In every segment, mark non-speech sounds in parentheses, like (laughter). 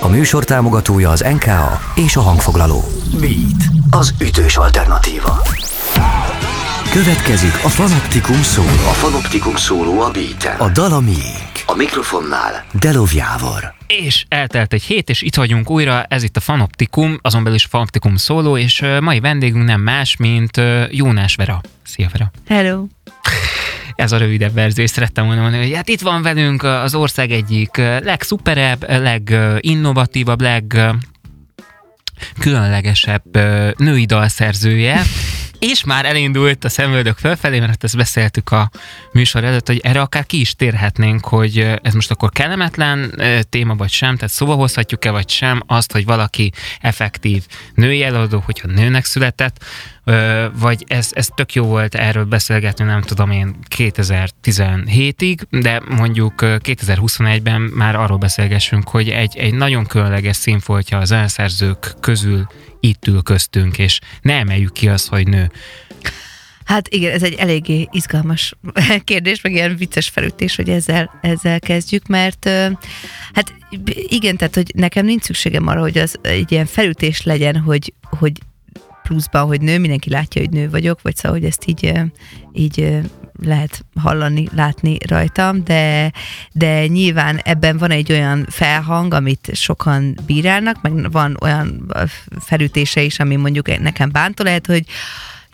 A műsor támogatója az NKA és a hangfoglaló. Beat, az ütős alternatíva. Következik a Fanoptikum szóló. A Fanoptikum szóló a beat A dal a miénk. A mikrofonnál Delov Jávor. És eltelt egy hét, és itt vagyunk újra, ez itt a Fanoptikum, azon belül is Fanoptikum szóló, és mai vendégünk nem más, mint Jónás Vera. Szia Vera! Hello! Ez a rövidebb verzió, és szerettem volna mondani, hogy hát itt van velünk az ország egyik legszuperebb, leginnovatívabb, leg különlegesebb női dalszerzője, és már elindult a szemöldök felfelé, mert ezt beszéltük a műsor előtt, hogy erre akár ki is térhetnénk, hogy ez most akkor kellemetlen téma vagy sem, tehát szóba hozhatjuk-e vagy sem azt, hogy valaki effektív női előadó, hogyha nőnek született, vagy ez, ez tök jó volt erről beszélgetni, nem tudom én 2017-ig, de mondjuk 2021-ben már arról beszélgessünk, hogy egy, egy nagyon különleges színfoltja az elszerzők közül itt ül köztünk, és ne emeljük ki azt, hogy nő. Hát igen, ez egy eléggé izgalmas (laughs) kérdés, meg ilyen vicces felütés, hogy ezzel, ezzel kezdjük, mert hát igen, tehát hogy nekem nincs szükségem arra, hogy az egy ilyen felütés legyen, hogy, hogy pluszban, hogy nő, mindenki látja, hogy nő vagyok, vagy szóval, hogy ezt így, így lehet hallani, látni rajtam, de, de nyilván ebben van egy olyan felhang, amit sokan bírálnak, meg van olyan felütése is, ami mondjuk nekem bántó lehet, hogy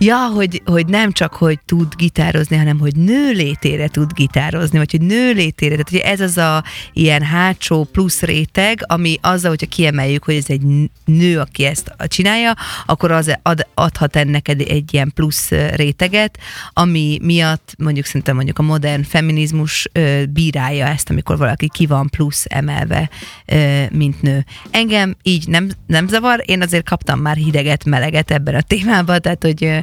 Ja, hogy, hogy nem csak, hogy tud gitározni, hanem hogy nő létére tud gitározni, vagy hogy nő létére. Tehát hogy ez az a ilyen hátsó plusz réteg, ami azzal, hogyha kiemeljük, hogy ez egy nő, aki ezt csinálja, akkor az ad, adhat ennek egy, egy ilyen plusz réteget, ami miatt mondjuk szerintem mondjuk a modern feminizmus ö, bírálja ezt, amikor valaki ki van plusz emelve, ö, mint nő. Engem így nem, nem zavar, én azért kaptam már hideget, meleget ebben a témában, tehát hogy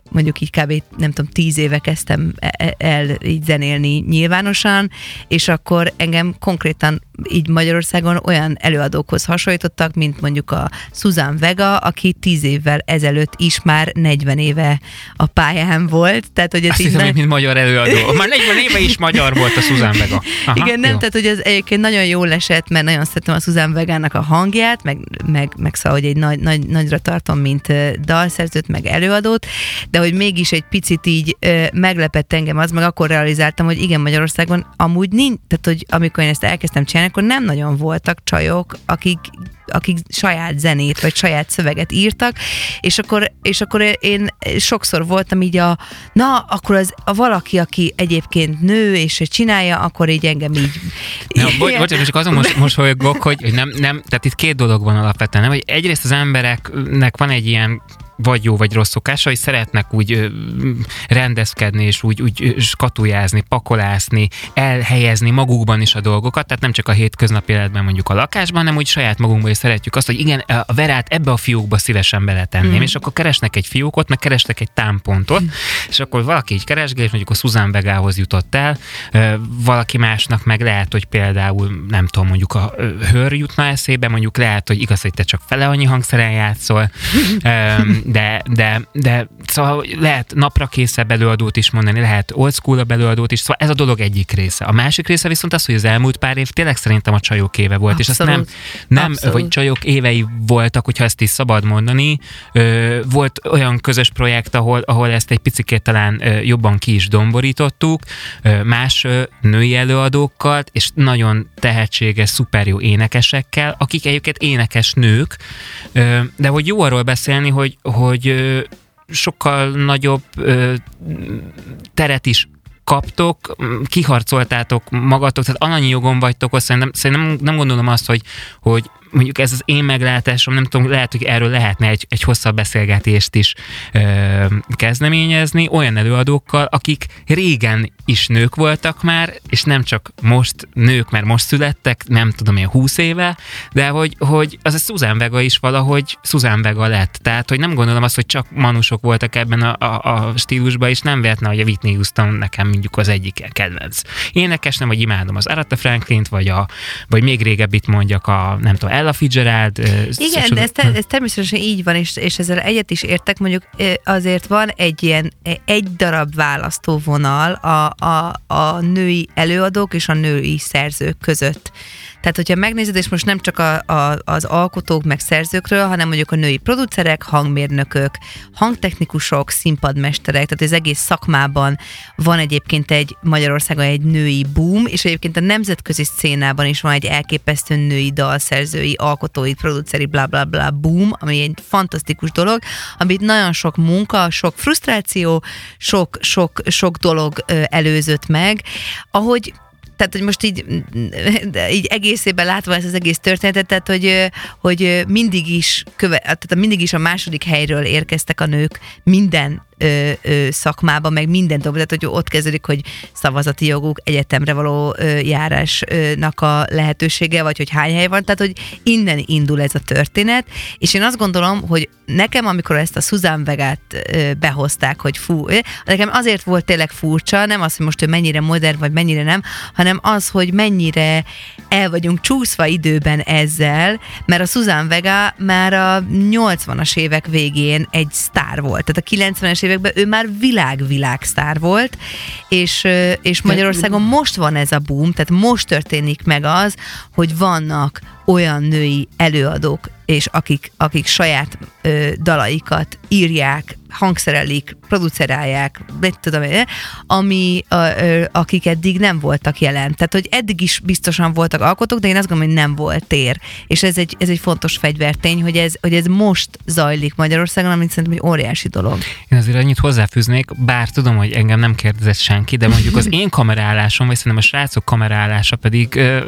mondjuk így kb. nem tudom, tíz éve kezdtem e- e- el így zenélni nyilvánosan, és akkor engem konkrétan így Magyarországon olyan előadókhoz hasonlítottak, mint mondjuk a Susan Vega, aki tíz évvel ezelőtt is már 40 éve a pályán volt. Tehát, hogy ez Azt hiszem, ne... mint magyar előadó. (laughs) Már 40 éve is magyar volt a Susan Vega. Aha, Igen, nem, jó. tehát hogy ez egyébként nagyon jól esett, mert nagyon szeretem a Susan Vegának a hangját, meg, meg, meg szóval, hogy egy nagy, nagy, nagyra tartom, mint dalszerzőt, meg előadót, de hogy mégis egy picit így ö, meglepett engem az, meg akkor realizáltam, hogy igen, Magyarországon amúgy nincs, tehát hogy amikor én ezt elkezdtem csinálni, akkor nem nagyon voltak csajok, akik akik saját zenét vagy saját szöveget írtak, és akkor, és akkor én sokszor voltam így a, na, akkor az a valaki, aki egyébként nő, és csinálja, akkor így engem így... Ja, bocs, bocs, csak azon most, most hogy nem, nem, tehát itt két dolog van alapvetően, nem, hogy egyrészt az embereknek van egy ilyen vagy jó, vagy rossz szokása, hogy szeretnek úgy rendezkedni, és úgy, úgy skatujázni, pakolászni, elhelyezni magukban is a dolgokat, tehát nem csak a hétköznapi életben mondjuk a lakásban, hanem úgy saját magunkban is szeretjük azt, hogy igen, a verát ebbe a fiókba szívesen beletenném, mm. és akkor keresnek egy fiókot, meg keresnek egy támpontot, mm. és akkor valaki így keresgél, és mondjuk a Susan Begához jutott el, valaki másnak meg lehet, hogy például, nem tudom, mondjuk a hőr jutna eszébe, mondjuk lehet, hogy igaz, hogy te csak fele annyi hangszeren játszol, de, de, de szóval lehet napra készebb előadót is mondani, lehet old school előadót is, szóval ez a dolog egyik része. A másik része viszont az, hogy az elmúlt pár év tényleg szerintem a csajok éve volt, Abszolút. és azt nem, nem vagy csajok évei voltak, hogyha ezt is szabad mondani. Volt olyan közös projekt, ahol, ahol ezt egy picit talán jobban ki is domborítottuk, más női előadókkal, és nagyon tehetséges, szuper jó énekesekkel, akik egyébként énekes nők, de hogy jó arról beszélni, hogy, hogy sokkal nagyobb teret is kaptok, kiharcoltátok magatok, tehát annyi jogon vagytok, szerintem, szerintem nem gondolom azt, hogy, hogy mondjuk ez az én meglátásom, nem tudom, lehet, hogy erről lehetne egy, egy hosszabb beszélgetést is ö, kezdeményezni, olyan előadókkal, akik régen is nők voltak már, és nem csak most nők, mert most születtek, nem tudom én, húsz éve, de hogy, hogy az a Susan Vega is valahogy Susan Vega lett. Tehát, hogy nem gondolom azt, hogy csak manusok voltak ebben a, a, a stílusban, és nem vehetne, hogy a Whitney Houston nekem mondjuk az egyik kedvenc. Énekes nem, vagy imádom az Aretha Franklin-t, vagy, a, vagy még régebbit mondjak a, nem tudom, Ella Fitzgerald. Igen, de ez, te, ez természetesen így van, és, és ezzel egyet is értek, mondjuk azért van egy ilyen, egy darab választóvonal a, a, a női előadók és a női szerzők között. Tehát, hogyha megnézed, és most nem csak a, a, az alkotók meg szerzőkről, hanem mondjuk a női producerek, hangmérnökök, hangtechnikusok, színpadmesterek, tehát az egész szakmában van egyébként egy Magyarországon egy női boom, és egyébként a nemzetközi szcénában is van egy elképesztő női dalszerzői, alkotói, produceri, bla bla bla boom, ami egy fantasztikus dolog, amit nagyon sok munka, sok frusztráció, sok, sok, sok dolog előzött meg, ahogy tehát hogy most így, így egészében látva ez az egész történetet, tehát hogy, hogy mindig is köve, tehát mindig is a második helyről érkeztek a nők minden ö, ö, szakmába, meg minden dolog, tehát hogy ott kezdődik, hogy szavazati joguk, egyetemre való ö, járásnak a lehetősége, vagy hogy hány hely van, tehát hogy innen indul ez a történet, és én azt gondolom, hogy nekem, amikor ezt a Susan Vegát ö, behozták, hogy fú, nekem azért volt tényleg furcsa, nem az, hogy most ő mennyire modern, vagy mennyire nem, hanem az, hogy mennyire el vagyunk csúszva időben ezzel, mert a Susan Vega már a 80-as évek végén egy sztár volt, tehát a 90-es évek években ő már világ-világsztár volt, és, és Magyarországon most van ez a boom, tehát most történik meg az, hogy vannak olyan női előadók, és akik, akik saját ö, dalaikat írják, hangszerelik, producerálják, mit tudom én, ami, a, ö, akik eddig nem voltak jelen. Tehát, hogy eddig is biztosan voltak alkotók, de én azt gondolom, hogy nem volt tér. És ez egy, ez egy fontos fegyvertény, hogy ez, hogy ez most zajlik Magyarországon, amit szerintem egy óriási dolog. Én azért annyit hozzáfűznék, bár tudom, hogy engem nem kérdezett senki, de mondjuk az (laughs) én kamerálásom, vagy szerintem a srácok kamerálása pedig ö,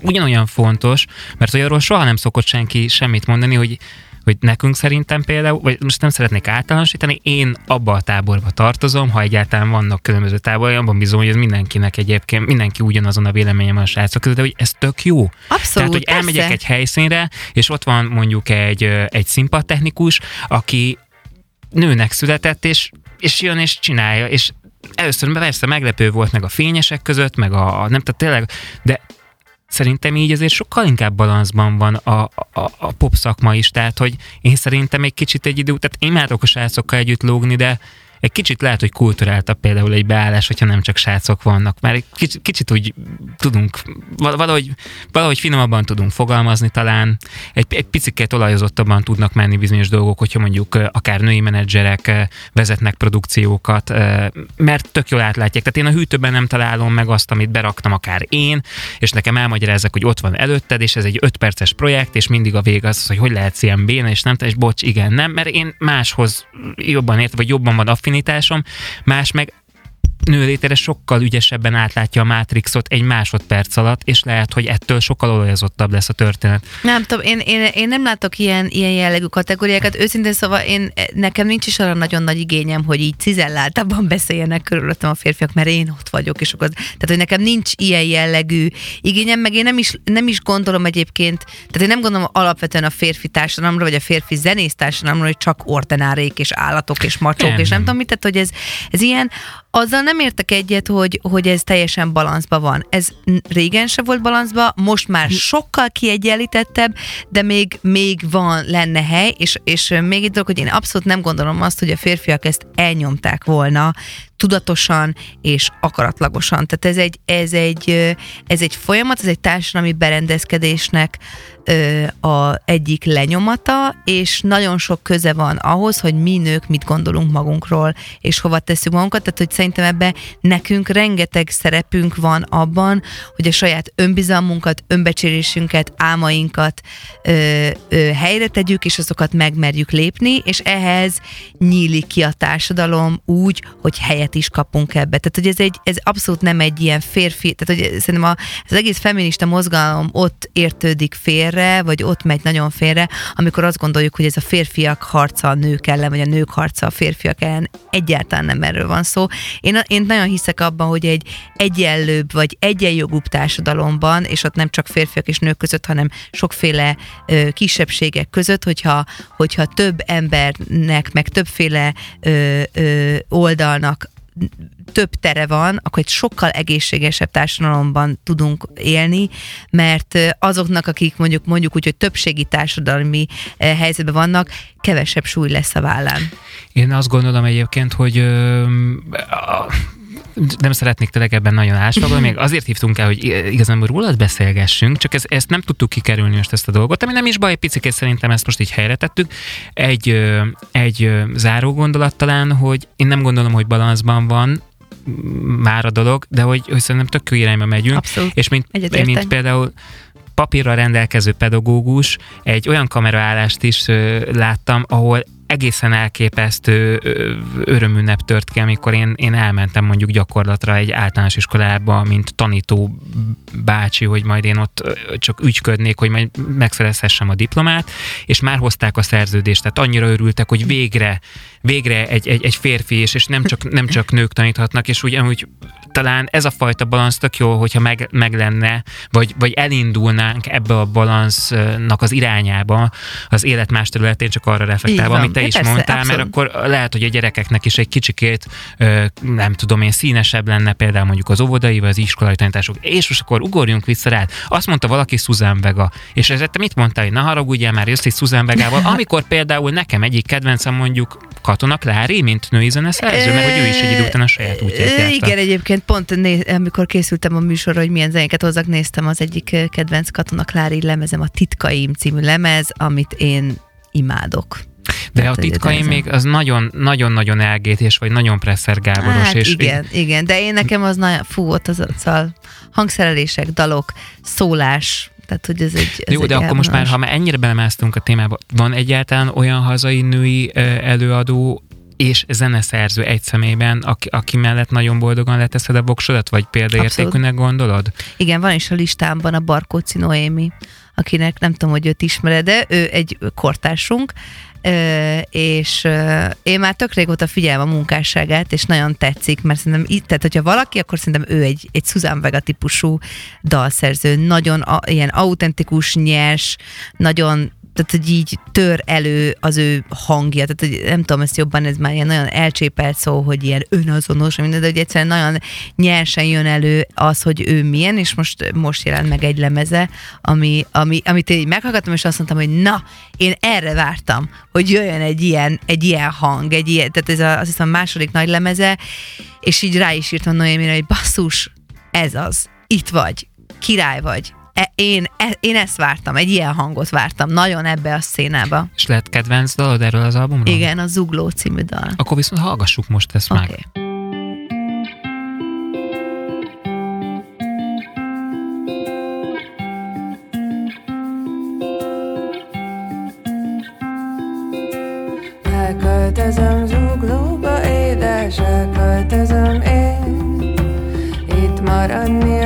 ugyanolyan fontos, mert hogy arról soha nem szokott senki semmit mondani, hogy hogy nekünk szerintem például, vagy most nem szeretnék általánosítani, én abba a táborba tartozom, ha egyáltalán vannak különböző táborai, abban bizony, hogy ez mindenkinek egyébként, mindenki ugyanazon a véleményem a srácok között, de hogy ez tök jó. Abszolút, Tehát, hogy persze. elmegyek egy helyszínre, és ott van mondjuk egy, egy színpadtechnikus, aki nőnek született, és, és jön és csinálja, és először persze meglepő volt meg a fényesek között, meg a, a nem, tehát tényleg, de szerintem így azért sokkal inkább balanszban van a, a, a pop szakma is, tehát hogy én szerintem egy kicsit egy idő, tehát én imádok a srácokkal együtt lógni, de egy kicsit lehet, hogy kulturáltabb például egy beállás, hogyha nem csak srácok vannak, mert egy kicsit, kicsit úgy tudunk, valahogy, valahogy finomabban tudunk fogalmazni talán, egy, egy picit olajozottabban tudnak menni bizonyos dolgok, hogyha mondjuk akár női menedzserek vezetnek produkciókat, mert tök jól átlátják. Tehát én a hűtőben nem találom meg azt, amit beraktam akár én, és nekem elmagyarázzak, hogy ott van előtted, és ez egy 5 perces projekt, és mindig a vég az, hogy hogy lehet ilyen béna, és nem, és bocs, igen, nem, mert én máshoz jobban ért, vagy jobban van affinitásom, más meg nőlétére sokkal ügyesebben átlátja a Matrixot egy másodperc alatt, és lehet, hogy ettől sokkal olajozottabb lesz a történet. Nem tudom, én, én, én nem látok ilyen, ilyen jellegű kategóriákat. Őszintén szóval én, nekem nincs is arra nagyon nagy igényem, hogy így cizelláltabban (laughs) beszéljenek körülöttem a férfiak, mert én ott vagyok, és akkor, tehát hogy nekem nincs ilyen jellegű igényem, meg én nem is, nem is gondolom egyébként, tehát én nem gondolom alapvetően a férfi társadalomra, vagy a férfi zenész társadalomra, hogy csak ordinárék és állatok és macsók, nem. és nem tudom mit, tehát hogy ez, ez ilyen, azzal nem értek egyet, hogy, hogy ez teljesen balanszban van. Ez régen se volt balanszban, most már sokkal kiegyenlítettebb, de még, még van, lenne hely, és, és még egy dolog, hogy én abszolút nem gondolom azt, hogy a férfiak ezt elnyomták volna tudatosan és akaratlagosan. Tehát ez egy, ez egy, ez egy folyamat, ez egy társadalmi berendezkedésnek a egyik lenyomata, és nagyon sok köze van ahhoz, hogy mi nők mit gondolunk magunkról, és hova tesszük magunkat. Tehát, hogy szerintem ebbe nekünk rengeteg szerepünk van abban, hogy a saját önbizalmunkat, önbecsérésünket, álmainkat ö, ö, helyre tegyük, és azokat megmerjük lépni, és ehhez nyílik ki a társadalom úgy, hogy helyet helyet is kapunk ebbe. Tehát, hogy ez, egy, ez abszolút nem egy ilyen férfi, tehát, hogy szerintem a, az egész feminista mozgalom ott értődik félre, vagy ott megy nagyon félre, amikor azt gondoljuk, hogy ez a férfiak harca a nők ellen, vagy a nők harca a férfiak ellen. Egyáltalán nem erről van szó. Én, én nagyon hiszek abban, hogy egy egyenlőbb, vagy egyenjogúbb társadalomban, és ott nem csak férfiak és nők között, hanem sokféle ö, kisebbségek között, hogyha, hogyha több embernek, meg többféle ö, ö, oldalnak több tere van, akkor egy sokkal egészségesebb társadalomban tudunk élni, mert azoknak, akik mondjuk mondjuk úgy, hogy többségi társadalmi helyzetben vannak, kevesebb súly lesz a vállán. Én azt gondolom egyébként, hogy nem szeretnék tényleg ebben nagyon ásfagolni, még azért hívtunk el, hogy igazából rólad beszélgessünk, csak ez, ezt nem tudtuk kikerülni most ezt a dolgot, ami nem is baj, picikét szerintem ezt most így helyre tettük. Egy, egy záró gondolat talán, hogy én nem gondolom, hogy balanszban van, már a dolog, de hogy, hogy szerintem tök jó irányba megyünk. Abszolút. És mint, mint például papírra rendelkező pedagógus egy olyan kameraállást is ö, láttam, ahol egészen elképesztő örömünnep tört ki, amikor én, én elmentem mondjuk gyakorlatra egy általános iskolába, mint tanító bácsi, hogy majd én ott csak ügyködnék, hogy majd megszerezhessem a diplomát, és már hozták a szerződést, tehát annyira örültek, hogy végre, végre egy, egy, egy férfi, és, és nem, csak, nem csak nők taníthatnak, és ugyanúgy talán ez a fajta balansz tök jó, hogyha meg, meg lenne, vagy, vagy elindulnánk ebbe a balansznak az irányába az élet más területén, csak arra reflektálva, amit te is persze, mondtál, abszolút. mert akkor lehet, hogy a gyerekeknek is egy kicsikét, nem tudom én, színesebb lenne például mondjuk az óvodai vagy az iskolai tanítások. És most akkor ugorjunk vissza rá. Azt mondta valaki Susan Vega, és ezzel te mit mondtál, hogy ne haragudjál már, jössz egy Susan Vegával, (laughs) amikor például nekem egyik kedvencem mondjuk Katona Klári, mint női zeneszerző, mert hogy ő is egy idő után a saját útját Igen, egyébként pont né- amikor készültem a műsorra, hogy milyen zenéket hozzak, néztem az egyik kedvenc Katona Klári lemezem, a Titkaim című lemez, amit én imádok. De Tehát, a titkaim még az nagyon, nagyon-nagyon elgétés, vagy nagyon Presser Gáboros. Hát és igen, én... igen, de én nekem az nagyon, fú, ott az, az a hangszerelések, dalok, szólás, tehát, hogy ez egy. Ez Jó, egy de akkor most már, ha már ennyire belemásztunk a témába, van egyáltalán olyan hazai női előadó, és zeneszerző egy szemében, aki, aki mellett nagyon boldogan leteszed a voksodat, vagy példaértékűnek gondolod? Igen, van is a listámban a Barkóci Noémi, akinek nem tudom, hogy őt ismered, de ő egy kortársunk, és én már tök régóta figyelem a munkásságát, és nagyon tetszik, mert szerintem itt, tehát hogyha valaki, akkor szerintem ő egy, egy Susan Vega típusú dalszerző, nagyon a, ilyen autentikus, nyers, nagyon tehát hogy így tör elő az ő hangja, tehát hogy nem tudom, ezt jobban, ez már ilyen nagyon elcsépelt szó, hogy ilyen önazonos, minden, de hogy egyszerűen nagyon nyersen jön elő az, hogy ő milyen, és most, most jelent meg egy lemeze, ami, ami, amit én meghallgattam, és azt mondtam, hogy na, én erre vártam, hogy jöjjön egy ilyen, egy ilyen hang, egy ilyen, tehát ez a, azt hiszem a második nagy lemeze, és így rá is írtam Noémire, hogy basszus, ez az, itt vagy, király vagy, E, én, e, én ezt vártam, egy ilyen hangot vártam, nagyon ebbe a szénába. És lehet kedvenc dalod erről az albumról? Igen, a Zugló című dal. Akkor viszont hallgassuk most ezt okay. meg. Elköltözöm zuglóba, édes, elköltözöm én Itt maradni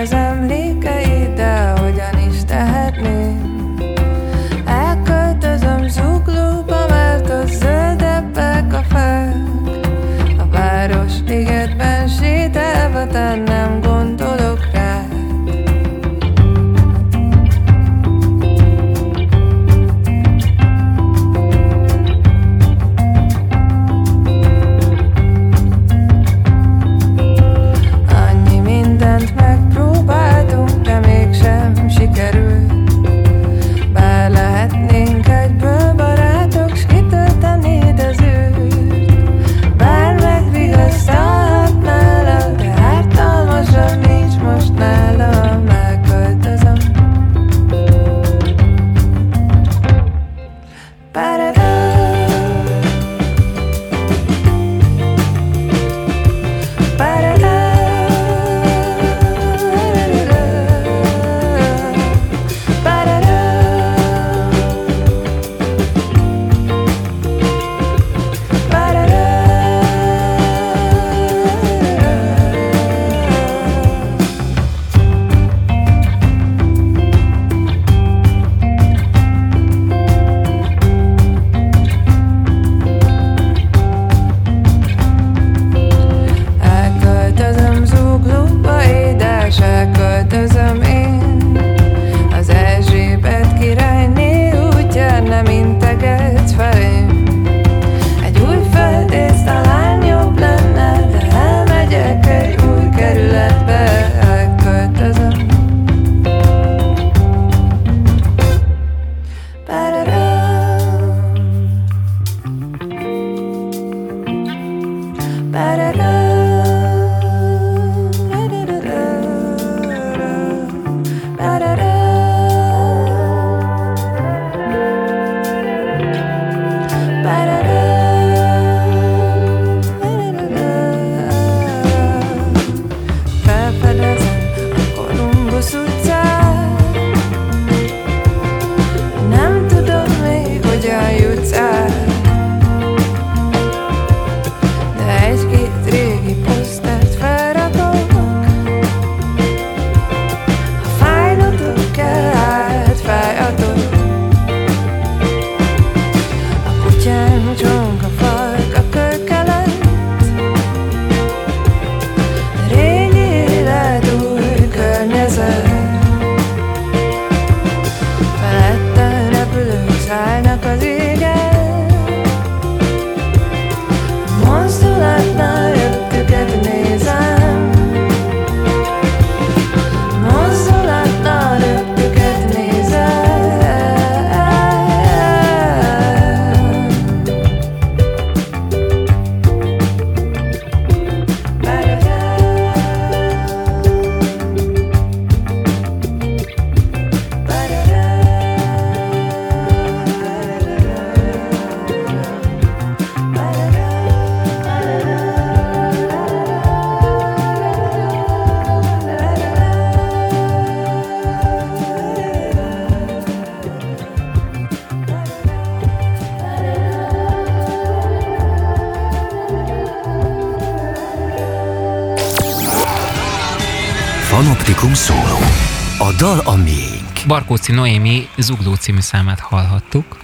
Barkóci Noémi Zugló című számát hallhattuk,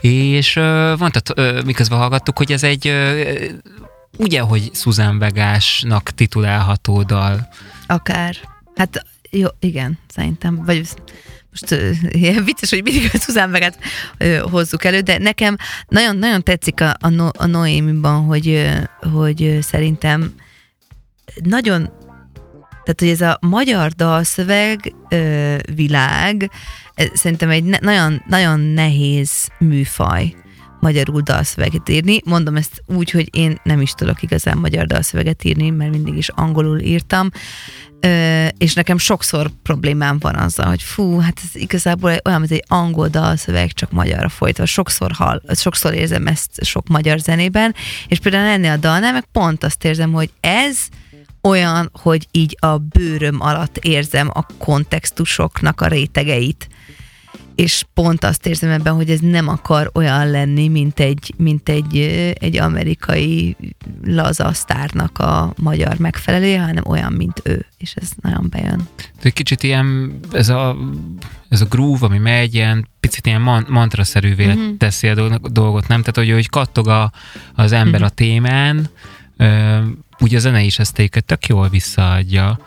és uh, mondtad, miközben hallgattuk, hogy ez egy ugye, hogy Susan Vegásnak titulálható dal. Akár. Hát jó, igen, szerintem. Vagy most ilyen vicces, hogy mindig a Susan Vegát hozzuk elő, de nekem nagyon-nagyon tetszik a, a, no, a Noémiban, hogy, hogy szerintem nagyon tehát, hogy ez a magyar dalszöveg ö, világ szerintem egy ne, nagyon, nagyon nehéz műfaj magyarul dalszöveget írni. Mondom ezt úgy, hogy én nem is tudok igazán magyar dalszöveget írni, mert mindig is angolul írtam, ö, és nekem sokszor problémám van azzal, hogy fú, hát ez igazából olyan, mint egy angol dalszöveg, csak magyarra folytva. Sokszor hall, sokszor érzem ezt sok magyar zenében, és például ennél a dalnál meg pont azt érzem, hogy ez olyan, hogy így a bőröm alatt érzem a kontextusoknak a rétegeit. És pont azt érzem ebben, hogy ez nem akar olyan lenni, mint egy, mint egy, egy amerikai laza sztárnak a magyar megfelelője, hanem olyan, mint ő. És ez nagyon bejön. Egy kicsit ilyen, ez a, ez a groove, ami megy, ilyen picit ilyen man, mantraszerűvé uh-huh. teszi a dolgot, nem? Tehát, hogy, hogy kattog a, az ember uh-huh. a témán, úgy a zene is ezt egyébként tök jól visszaadja,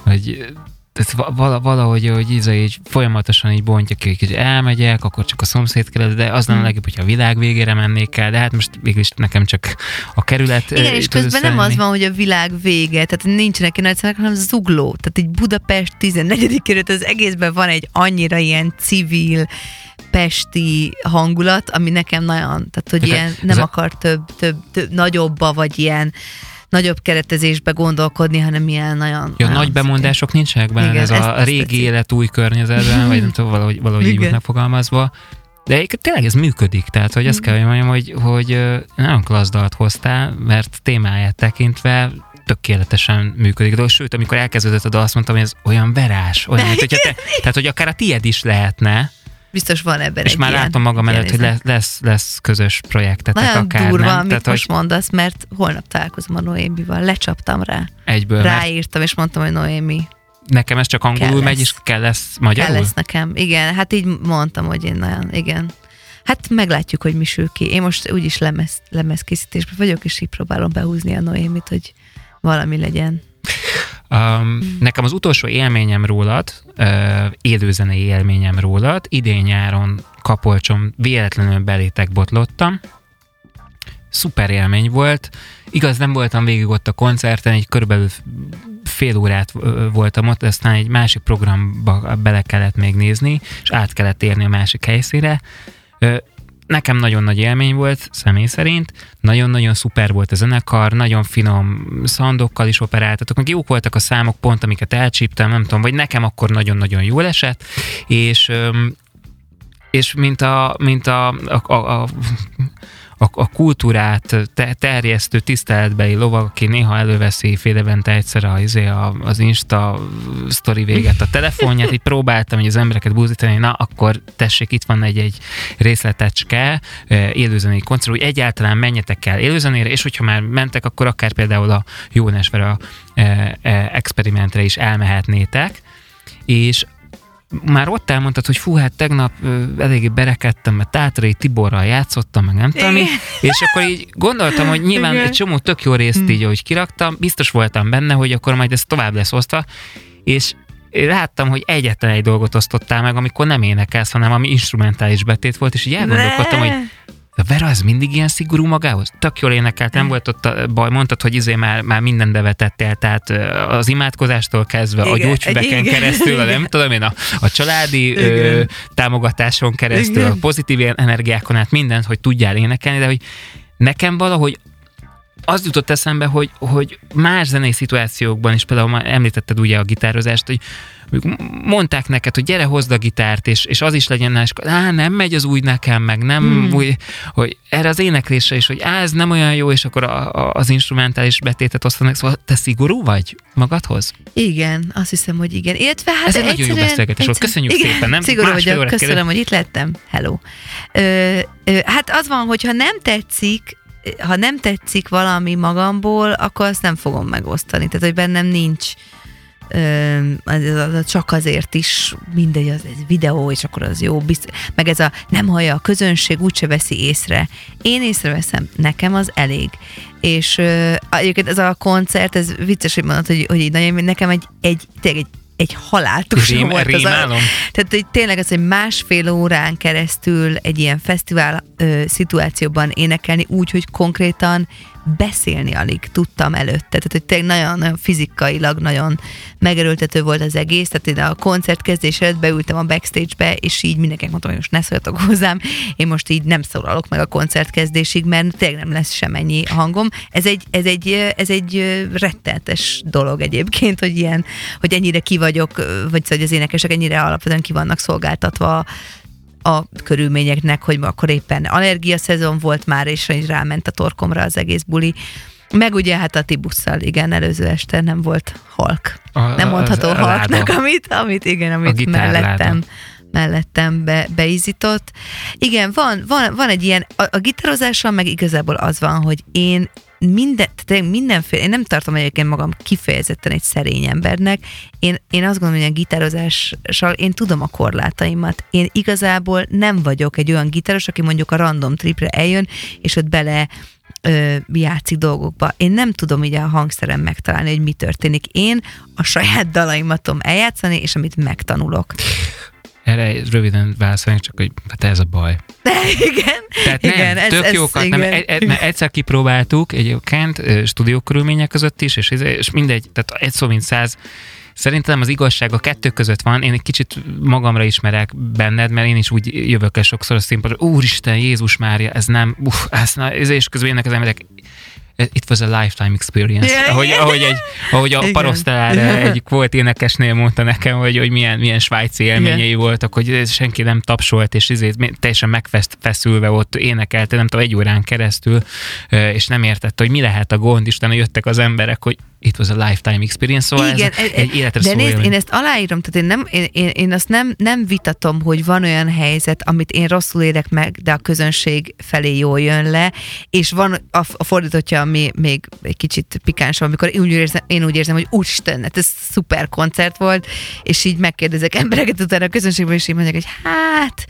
hogy tehát valahogy, hogy Iza így folyamatosan így bontja ki, hogy elmegyek, akkor csak a szomszéd kerület, de az nem a hmm. legjobb, hogyha a világ végére mennék el, de hát most végülis nekem csak a kerület. Igen, és közben nem az van, hogy a világ vége, tehát nincsenek nagy szemek, hanem zugló. Tehát egy Budapest 14. kerület, az egészben van egy annyira ilyen civil, pesti hangulat, ami nekem nagyon, tehát hogy ilyen nem akar több, több, több nagyobba, vagy ilyen nagyobb keretezésbe gondolkodni, hanem ilyen nagyon... Ja, nagyon nagy bemondások nincsenek benne, Igen, ez a régi tetszik. élet új környezetben, vagy nem tudom, valahogy, valahogy így megfogalmazva. De tényleg ez működik, tehát hogy azt kell, hogy mondjam, hogy, hogy nagyon klassz dalt hoztál, mert témáját tekintve tökéletesen működik. De sőt, amikor elkezdődött a dal, azt mondtam, hogy ez olyan verás, olyan, mint, hogyha te, (laughs) tehát hogy akár a tied is lehetne, Biztos van ebben És egy már ilyen, látom magam előtt, hogy lesz, lesz, lesz közös projektetek Nagyon akár. durva, nem? amit Tehát, most hogy... mondasz, mert holnap találkozom a Noémival, lecsaptam rá. Egyből. Ráírtam, és mondtam, hogy Noémi, Nekem ez csak angolul megy, és kell lesz magyarul? Kell lesz nekem, igen. Hát így mondtam, hogy én nagyon, igen. Hát meglátjuk, hogy mi sül ki. Én most úgyis lemez, lemez készítésben vagyok, és így próbálom behúzni a Noémit, hogy valami legyen. Um, nekem az utolsó élményem rólad, uh, élőzenei élményem rólad, idén nyáron kapolcsom véletlenül belétek botlottam, szuper élmény volt. Igaz, nem voltam végig ott a koncerten, egy körülbelül fél órát voltam ott, aztán egy másik programba bele kellett még nézni, és át kellett érni a másik helyszínre nekem nagyon nagy élmény volt, személy szerint. Nagyon-nagyon szuper volt a zenekar, nagyon finom szandokkal is operáltatok, meg jók voltak a számok pont, amiket elcsíptem, nem tudom, vagy nekem akkor nagyon-nagyon jól esett, és és mint a, mint a, a, a, a a, a kultúrát te, terjesztő tiszteletbeli lovag, aki néha előveszi fél évente egyszer izé, az Insta sztori véget a telefonját, így próbáltam hogy az embereket búzítani, na akkor tessék, itt van egy, egy részletecske élőzenei koncert, hogy egyáltalán menjetek el élőzenére, és hogyha már mentek, akkor akár például a e, e, experimentre is elmehetnétek, és már ott elmondtad, hogy fú, hát tegnap eléggé berekedtem, mert Tátrai Tiborral játszottam, meg nem tudom és akkor így gondoltam, hogy nyilván Igen. egy csomó tök jó részt hm. így, ahogy kiraktam, biztos voltam benne, hogy akkor majd ez tovább lesz osztva, és láttam, hogy egyetlen egy dolgot osztottál meg, amikor nem énekelsz, hanem ami instrumentális betét volt, és így elgondolkodtam, hogy a Vera az mindig ilyen szigorú magához? Tök jól énekelt, nem volt ott a baj, mondtad, hogy izé már, már minden bevetettél, tehát az imádkozástól kezdve, igen, a gyógyfüveken igen. keresztül, a nem tudom én, a, a családi ö, támogatáson keresztül, igen. a pozitív energiákon át mindent, hogy tudjál énekelni, de hogy nekem valahogy az jutott eszembe, hogy, hogy más zenei szituációkban is, például már említetted ugye a gitározást, hogy mondták neked, hogy gyere, hozd a gitárt, és, és az is legyen, és á, nem megy az új nekem, meg nem hmm. új, hogy erre az éneklésre is, hogy á, ez nem olyan jó, és akkor a, a, az instrumentális betétet osztanak, szóval te szigorú vagy magadhoz? Igen, azt hiszem, hogy igen. Illetve hát ez egy nagyon jó beszélgetés volt, köszönjük igen, szépen, nem? Szigorú vagyok, köszönöm, kérdez... hogy itt lettem. Hello. Ö, ö, hát az van, hogyha nem tetszik, ha nem tetszik valami magamból, akkor azt nem fogom megosztani. Tehát, hogy bennem nincs csak azért is mindegy, az ez videó, és akkor az jó, bizt- meg ez a nem hallja a közönség, úgyse veszi észre. Én észreveszem, nekem az elég. És egyébként ez a koncert, ez vicces, hogy mondod, hogy, hogy így nagyon, nekem egy, egy, tényleg egy egy haláltusa Rém, volt. Az a, tehát hogy tényleg az, hogy másfél órán keresztül egy ilyen fesztivál ö, szituációban énekelni úgy, hogy konkrétan beszélni alig tudtam előtte. Tehát, hogy tényleg nagyon, nagyon fizikailag nagyon megerőltető volt az egész. Tehát én a koncert kezdés előtt beültem a backstage-be, és így mindenkinek mondtam, hogy most ne szóljatok hozzám, én most így nem szólalok meg a koncert kezdésig, mert tényleg nem lesz semennyi hangom. Ez egy, ez egy, ez egy rettenetes dolog egyébként, hogy ilyen, hogy ennyire ki vagyok, vagy szóval, hogy az énekesek ennyire alapvetően ki vannak szolgáltatva a körülményeknek, hogy akkor éppen allergia szezon volt már, és ráment a torkomra az egész buli. Meg ugye hát a Tibusszal, igen, előző este nem volt halk. A, nem mondható halknak, amit, amit igen, amit mellettem mellettem be, beizított. Igen, van, van, van egy ilyen, a, a gitározással meg igazából az van, hogy én minden, mindenféle, én nem tartom egyébként magam kifejezetten egy szerény embernek. Én, én azt gondolom, hogy a gitározással én tudom a korlátaimat. Én igazából nem vagyok egy olyan gitáros, aki mondjuk a random tripre eljön, és ott bele ö, játszik dolgokba. Én nem tudom így a hangszerem megtalálni, hogy mi történik. Én a saját dalaimat tudom eljátszani, és amit megtanulok. Erre röviden válaszolni, csak hogy hát ez a baj. De igen. Tehát nem, igen, ez, tök ez, jókat, igen. nem, egy, egy, egyszer kipróbáltuk egyébként stúdió körülmények között is, és, és mindegy, tehát egy szó mint száz, Szerintem az igazság a kettő között van. Én egy kicsit magamra ismerek benned, mert én is úgy jövök el sokszor a színpadra, úristen, Jézus Mária, ez nem, uff, ez, na, és közben jönnek az emberek, It was a lifetime experience. Yeah, ahogy, ahogy, egy, ahogy a Parosztál (laughs) egy volt énekesnél mondta nekem, hogy, hogy milyen, milyen svájci élményei yeah. voltak, hogy senki nem tapsolt, és izét, teljesen megfeszülve ott énekelte, nem tudom, egy órán keresztül, és nem értette, hogy mi lehet a gond, és utána jöttek az emberek, hogy it was a lifetime experience, szóval Igen, ez egy e- életre De nézd, én ezt aláírom, tehát én, nem, én, én, én azt nem, nem vitatom, hogy van olyan helyzet, amit én rosszul érek meg, de a közönség felé jól jön le, és van a, a fordítottja, ami még egy kicsit pikáns, amikor én úgy érzem, én úgy érzem hogy úristen, hát ez szuper koncert volt, és így megkérdezek embereket utána a közönségből, és így mondják, hogy hát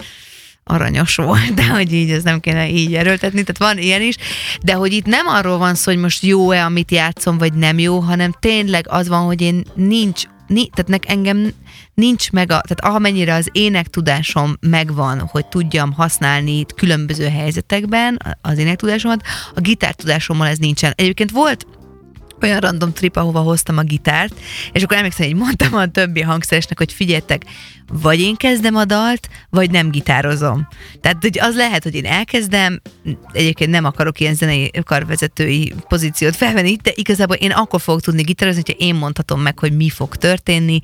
aranyos volt, de hogy így ez nem kéne így erőltetni, tehát van ilyen is, de hogy itt nem arról van szó, hogy most jó-e, amit játszom, vagy nem jó, hanem tényleg az van, hogy én nincs ni, tehát nek engem nincs meg, a, tehát amennyire az énektudásom megvan, hogy tudjam használni különböző helyzetekben az énektudásomat, a gitártudásommal ez nincsen. Egyébként volt olyan random trip, ahova hoztam a gitárt, és akkor emlékszem, hogy mondtam a többi hangszeresnek, hogy figyeljetek, vagy én kezdem a dalt, vagy nem gitározom. Tehát hogy az lehet, hogy én elkezdem, egyébként nem akarok ilyen zenei karvezetői pozíciót felvenni, de igazából én akkor fogok tudni gitározni, hogyha én mondhatom meg, hogy mi fog történni,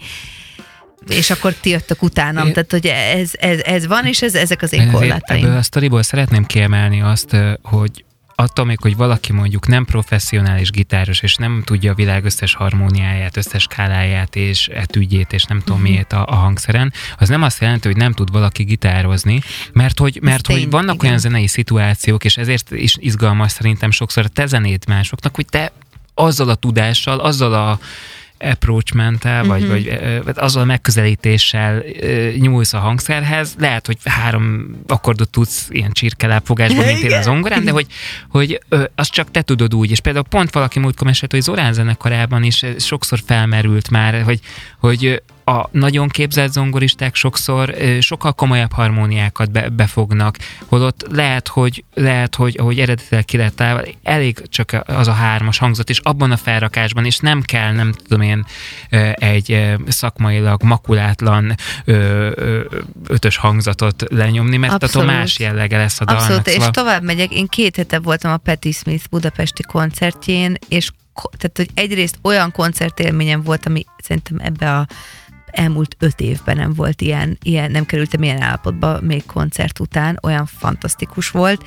és akkor ti jöttök utánam. Én... Tehát, hogy ez, ez, ez van, és ez, ezek az én korlátaim. Ebből a sztoriból szeretném kiemelni azt, hogy attól még, hogy valaki mondjuk nem professzionális gitáros, és nem tudja a világ összes harmóniáját, összes skáláját, és etügyét, és nem tudom uh-huh. miért a, a hangszeren, az nem azt jelenti, hogy nem tud valaki gitározni, mert hogy, mert hogy vannak igen. olyan zenei szituációk, és ezért is izgalmas szerintem sokszor a te zenét másoknak, hogy te azzal a tudással, azzal a approachment-tel, uh-huh. vagy, vagy, vagy azzal a megközelítéssel nyúlsz a hangszerhez, lehet, hogy három akkordot tudsz ilyen csirkelábfogásban, mint én az zongorán, de hogy, hogy azt csak te tudod úgy, és például pont valaki múltkor mesélt, hogy Zorán zenekarában is sokszor felmerült már, hogy, hogy a nagyon képzett zongoristák sokszor sokkal komolyabb harmóniákat be, befognak, holott lehet, hogy, lehet, hogy ahogy eredetileg ki lett találva, elég csak az a hármas hangzat, és abban a felrakásban, és nem kell, nem tudom én, egy szakmailag makulátlan ötös hangzatot lenyomni, mert Abszolút. attól más jellege lesz a dalnak. Abszolút, szóval... és tovább megyek, én két hete voltam a Patti Smith budapesti koncertjén, és tehát, hogy egyrészt olyan koncertélményem volt, ami szerintem ebbe a elmúlt öt évben nem volt ilyen, ilyen, nem kerültem ilyen állapotba még koncert után, olyan fantasztikus volt,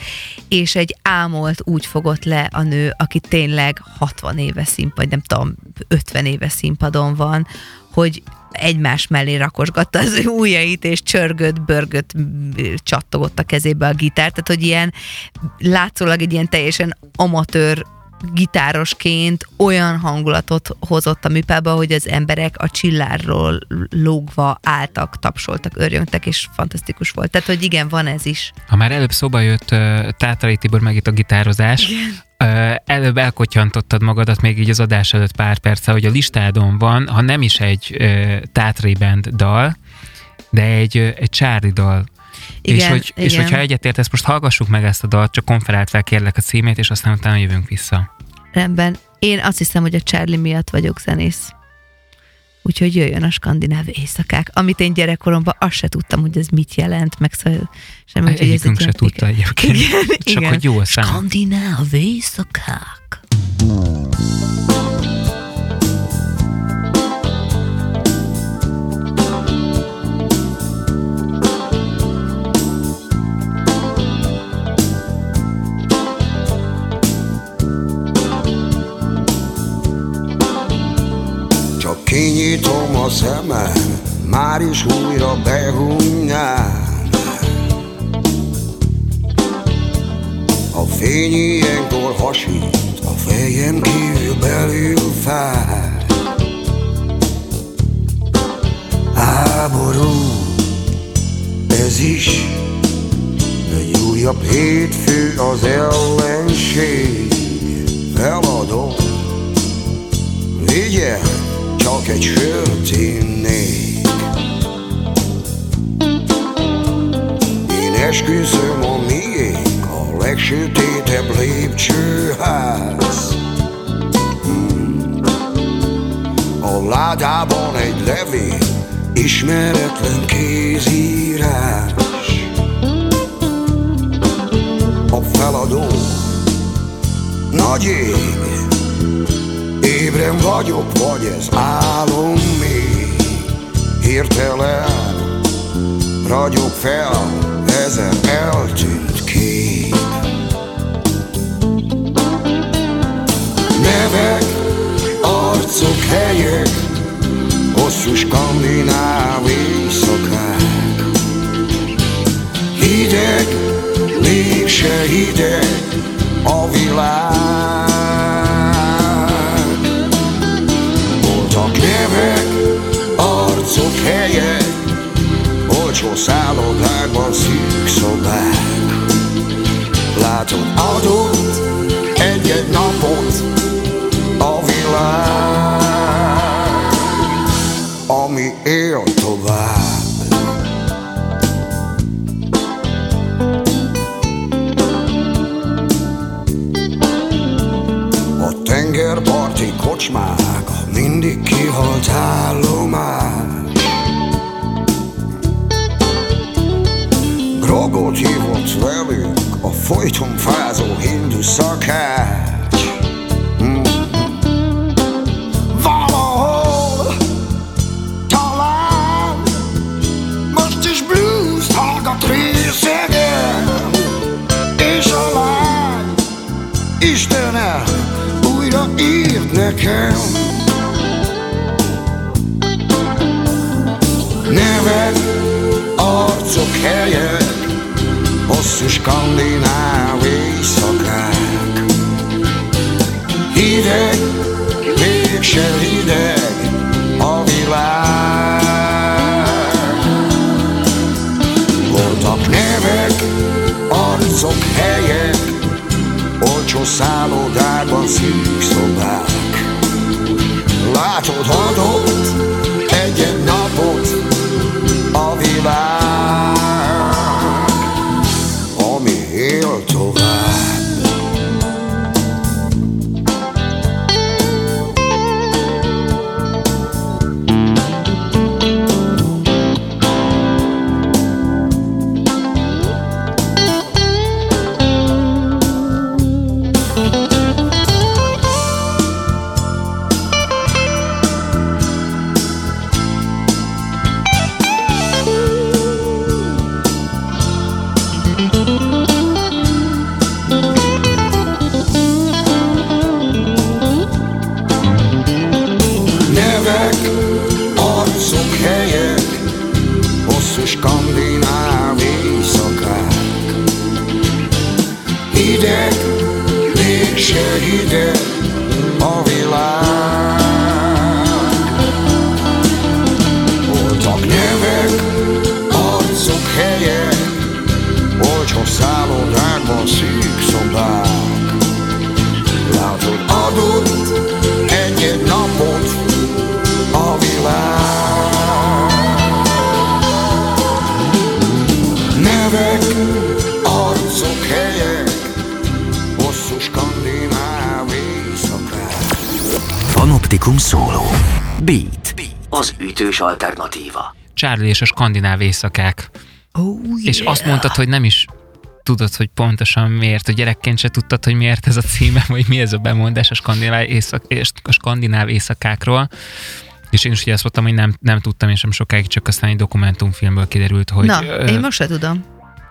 és egy ámolt úgy fogott le a nő, aki tényleg 60 éve színpad, nem tudom, 50 éve színpadon van, hogy egymás mellé rakosgatta az ujjait, és csörgött, börgött, csattogott a kezébe a gitár, tehát hogy ilyen látszólag egy ilyen teljesen amatőr gitárosként olyan hangulatot hozott a műpába, hogy az emberek a csillárról lógva álltak, tapsoltak, örjöngtek, és fantasztikus volt. Tehát, hogy igen, van ez is. Ha már előbb szóba jött uh, Tátrai Tibor meg itt a gitározás, igen. Uh, előbb elkotyantottad magadat még így az adás előtt pár perce, hogy a listádon van, ha nem is egy uh, Tátrai Band dal, de egy, egy Csári dal igen, és, hogy, igen. és hogyha egyetértesz, most hallgassuk meg ezt a dalt, csak konferált fel kérlek a címét, és aztán utána jövünk vissza. Rendben. Én azt hiszem, hogy a Charlie miatt vagyok zenész. Úgyhogy jöjjön a skandináv éjszakák, amit én gyerekkoromban azt se tudtam, hogy ez mit jelent, meg szóval semmi, hogy ez se tudta egyébként. Igen, Csak igen. hogy jó a szám. Skandináv éjszakák. Kinyitom a szemem, már is újra behúnynám A fény ilyenkor hasít, a fejem kívül belül fáj. Háború, ez is egy újabb hétfő az ellenség Feladom, vigyel csak egy sört innék. Én esküszöm a miénk a legsötétebb lépcsőház. Hmm. A ládában egy levél, ismeretlen kézírás. A feladó nagy ég Ébren vagyok, vagy ez álom még? Hirtelen ragyog fel ezer eltűnt kép. Nevek, arcok, helyek Hosszú skandináv éjszakák. Hideg, mégse hideg a világ arcok, helyek Olcsó szállodákban szűk szobák. Látod, adott egy-egy napot a világ Ami él tovább. Tengerparti kocsmák mindig kihalt állomás szakács mm. Valahol talán most is blues hallgat részegen És a lány Istenem újra írt nekem. Nevek, arcok, helyek Hosszú skandináv Hideg, mégse hideg a világ. Voltak nevek, arcok, helyek Olcsó szállodában szűk szobák. Látod, adott skandináv éjszakák. Hideg, mégse hideg, Panoptikum szóló. Beat. Az ütős alternatíva. Charlie és a skandináv éjszakák. Oh, yeah. És azt mondtad, hogy nem is tudod, hogy pontosan miért, hogy gyerekként se tudtad, hogy miért ez a címe, (laughs) vagy mi ez a bemondás a skandináv, éjszak, a skandináv éjszakákról. És én is ugye azt mondtam, hogy nem, nem tudtam, és sem sokáig csak aztán egy dokumentumfilmből kiderült, hogy... Na, ö, én most se tudom.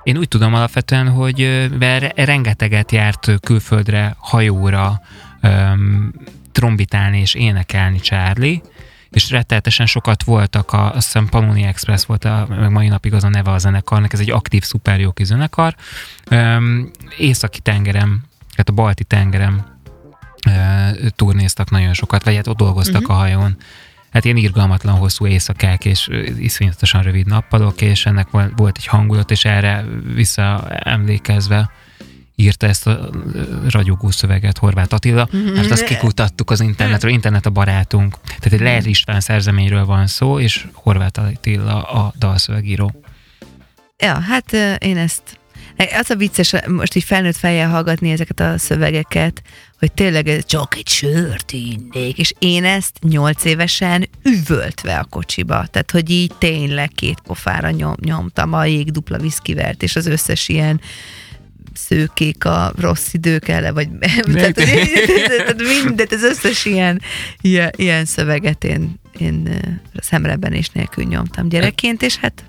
Én úgy tudom alapvetően, hogy ö, mert rengeteget járt külföldre, hajóra öm, trombitálni és énekelni Charlie, és rettenetesen sokat voltak, a, azt hiszem Panoni Express volt, a, meg mai napig az a neve a zenekarnak, ez egy aktív, szuper jó kis zenekar. Öm, északi tengerem, tehát a balti tengerem turnéztak nagyon sokat, vagy hát ott dolgoztak uh-huh. a hajón. Hát ilyen irgalmatlan hosszú éjszakák, és iszonyatosan rövid nappalok, és ennek vol- volt egy hangulat, és erre visszaemlékezve írta ezt a ragyogó szöveget Horváth Attila, mert azt kikutattuk az internetről, internet a barátunk. Tehát egy Leher István szerzeményről van szó, és Horváth Attila a dalszövegíró. Ja, hát én ezt az a vicces, most így felnőtt fejjel hallgatni ezeket a szövegeket, hogy tényleg csak egy sört innék, és én ezt nyolc évesen üvöltve a kocsiba, tehát hogy így tényleg két pofára nyom, nyomtam a jég dupla viszkivert, és az összes ilyen szőkék a rossz idők ele, vagy (laughs) (laughs) tehát, tehát mindet, az összes ilyen, ilyen, ilyen szöveget én, én szemrebenés nélkül nyomtam gyerekként, és hát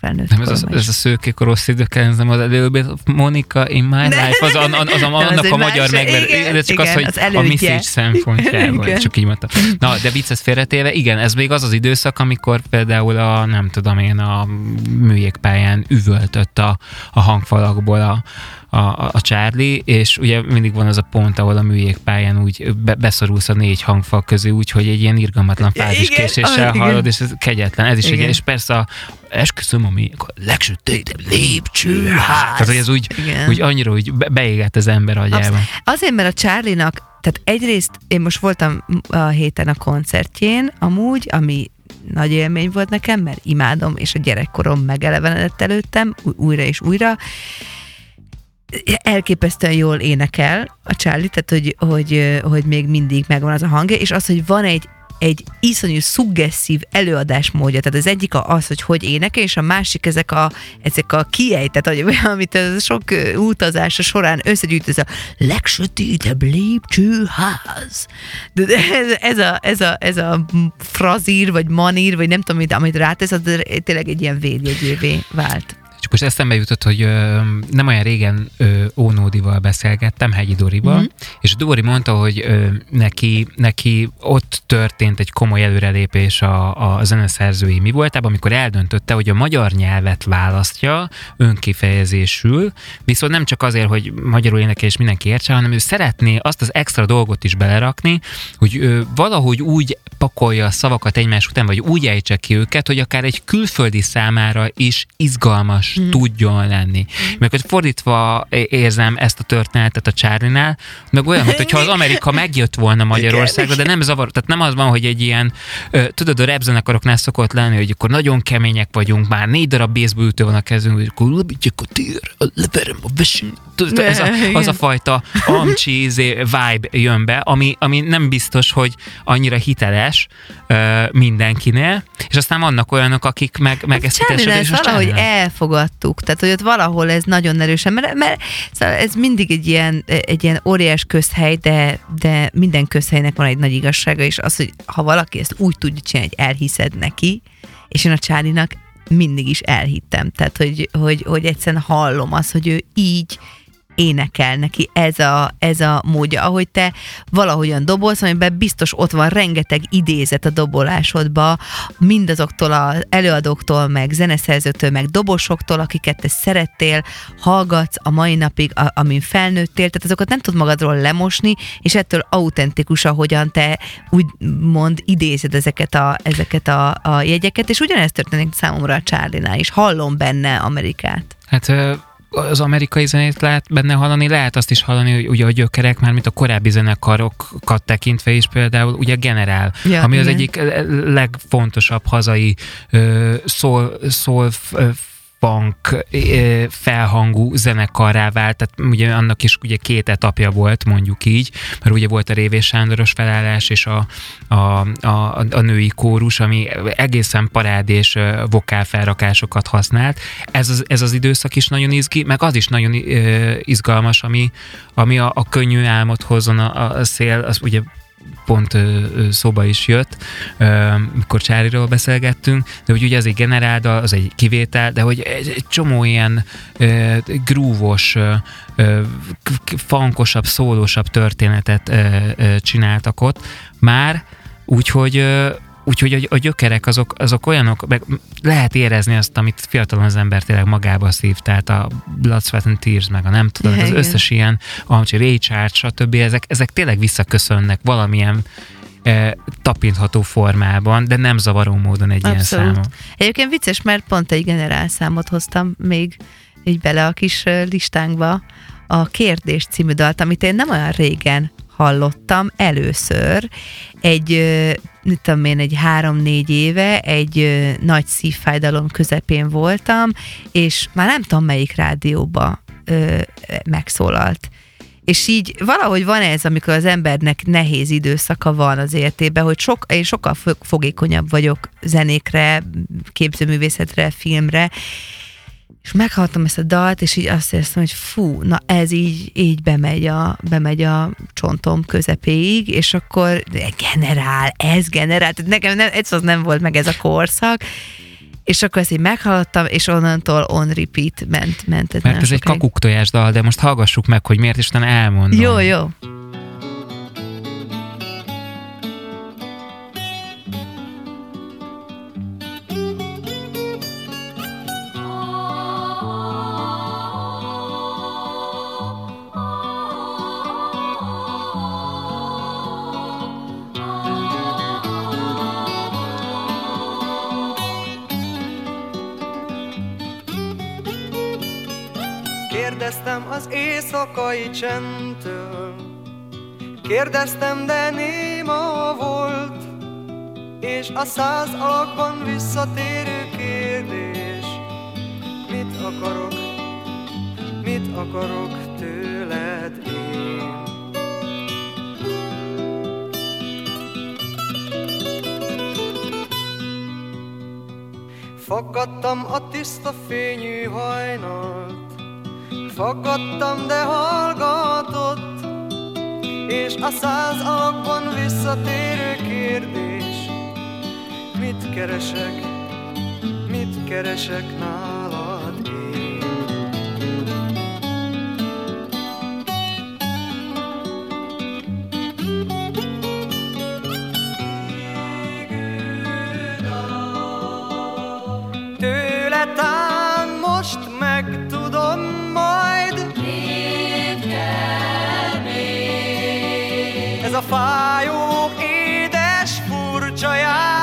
felnőtt Nem, ez a, ez a szőkék a rossz idők, ez nem az előbb, Monika in my life, az, az, az, az, a, az annak egy a magyar megver, de csak az, igen, hogy az a message szempontjából, Igen. csak így mondtam. Na, de vicc félretéve, igen, ez még az az időszak, amikor például a, nem tudom én, a műjégpályán üvöltött a, a hangfalakból a, a, a Charlie, és ugye mindig van az a pont, ahol a műjégpályán úgy be, beszorulsz a négy hangfal közé, úgy, hogy egy ilyen irgalmatlan fáziskéséssel ah, hallod, és ez kegyetlen. Ez is egy, Igen. és persze a, esküszöm, ami a legsötétebb lépcsőház. Tehát, hogy ez úgy, Igen. úgy annyira úgy be- beégett az ember agyába. Azért, mert a Charlie-nak, tehát egyrészt én most voltam a héten a koncertjén, amúgy, ami nagy élmény volt nekem, mert imádom, és a gyerekkorom megelevenedett előttem, újra és újra. Elképesztően jól énekel a Charlie, tehát hogy, hogy, hogy még mindig megvan az a hangja, és az, hogy van egy egy iszonyú szuggesszív előadásmódja. Tehát az egyik az, hogy hogy énekel, és a másik ezek a, ezek a kiejtet, hogy- (laughs) amit a sok utazása során összegyűjt, ez a legsötétebb lépcsőház. De ez, ez, a, ez, a, ez a frazír, vagy manír, vagy nem tudom, amit, amit rátesz, az tényleg egy ilyen védjegyévé vált. Csak most eszembe jutott, hogy ö, nem olyan régen ö, Ónódival beszélgettem, Hegyi Dorival, Mhm. mm-hmm. és Dori mondta, hogy ö, neki, neki ott történt egy komoly előrelépés a, a zeneszerzői mi voltában, amikor eldöntötte, hogy a magyar nyelvet választja önkifejezésül, viszont nem csak azért, hogy magyarul énekel és mindenki értse, hanem ő szeretné azt az extra dolgot is belerakni, hogy ö, valahogy úgy pakolja a szavakat egymás után, vagy úgy ejtse ki őket, hogy akár egy külföldi számára is izgalmas mm. tudjon lenni. Meg hogy fordítva érzem ezt a történetet a Csárlinál, meg olyan, mintha az Amerika megjött volna Magyarországra, de nem zavar, tehát nem az van, hogy egy ilyen, tudod, a repzenekaroknál szokott lenni, hogy akkor nagyon kemények vagyunk, már négy darab baseballütő van a kezünk, hogy akkor a tér, leverem a. Tudod, ez a, az a fajta amcsi vibe jön be, ami, ami nem biztos, hogy annyira hiteles ö, mindenkinél, és aztán vannak olyanok, akik meg, meg ezt ezt és most valahogy Csárlinál. elfogadtuk, tehát hogy ott valahol ez nagyon erősen, mert, mert szóval ez mindig egy ilyen, egy ilyen óriás közhely, de, de minden közhelynek van egy nagy igazsága, és az, hogy ha valaki ezt úgy tudja csinálni, hogy elhiszed neki, és én a Csálinak mindig is elhittem, tehát hogy, hogy, hogy egyszerűen hallom azt, hogy ő így énekel, neki ez a, ez a módja, ahogy te valahogyan dobolsz, amiben biztos ott van rengeteg idézet a dobolásodba, mindazoktól az előadóktól, meg zeneszerzőtől, meg dobosoktól, akiket te szerettél, hallgatsz a mai napig, a, amin felnőttél, tehát azokat nem tud magadról lemosni, és ettől autentikus, ahogyan te úgy mond idézed ezeket a, ezeket a, a jegyeket, és ugyanezt történik számomra a Charlie-nál is. Hallom benne Amerikát. Hát az amerikai zenét lehet benne hallani, lehet azt is hallani, hogy ugye a gyökerek, már mint a korábbi zenekarokat tekintve is például, ugye Generál, ja, ami igen. az egyik legfontosabb hazai szól, szól punk felhangú zenekarrá vált, tehát ugye annak is ugye két etapja volt, mondjuk így, mert ugye volt a Révés Sándoros felállás és a, a, a, a női kórus, ami egészen parád és vokálfelrakásokat használt. Ez az, ez az időszak is nagyon izgi, meg az is nagyon izgalmas, ami, ami a, a könnyű álmot hozzon a, a szél, az ugye pont ö, szóba is jött, ö, mikor Csáriról beszélgettünk, de hogy ugye ez egy generálda, az egy kivétel, de hogy egy, csomó ilyen ö, grúvos, fankosabb, szólósabb történetet ö, csináltak ott. Már, úgyhogy Úgyhogy a, a gyökerek azok, azok olyanok, meg lehet érezni azt, amit fiatalon az ember tényleg magába szív, tehát a Blood, Sweat and Tears, meg a nem tudom, ja, az igen. összes ilyen, ahogy Ray Charles, stb. Ezek, ezek tényleg visszaköszönnek valamilyen e, tapintható formában, de nem zavaró módon egy Abszolút. ilyen számon. Egyébként vicces, mert pont egy generálszámot hoztam még így bele a kis listánkba, a Kérdés című dalt, amit én nem olyan régen hallottam először egy, mit tudom én, egy három-négy éve egy nagy szívfájdalom közepén voltam, és már nem tudom melyik rádióba ö, megszólalt. És így valahogy van ez, amikor az embernek nehéz időszaka van az életében, hogy sok, én sokkal fogékonyabb vagyok zenékre, képzőművészetre, filmre, és meghallottam ezt a dalt, és így azt éreztem, hogy fú, na ez így, így bemegy, a, bemegy a csontom közepéig, és akkor generál, ez generál, tehát nekem nem, ez az nem volt meg ez a korszak, és akkor ezt így meghallottam, és onnantól on repeat ment. ment Mert ez egy kakuktojás dal, de most hallgassuk meg, hogy miért is elmondom. Jó, jó. Éjszakai csendtől. Kérdeztem, de néma volt És a száz alakban visszatérő kérdés Mit akarok, mit akarok tőled én? Faggattam a tiszta fényű hajnalt Faggattam, de hallgatott És a száz alakban visszatérő kérdés Mit keresek, mit keresek nálad én? Tőle tán fájó, édes, furcsa játék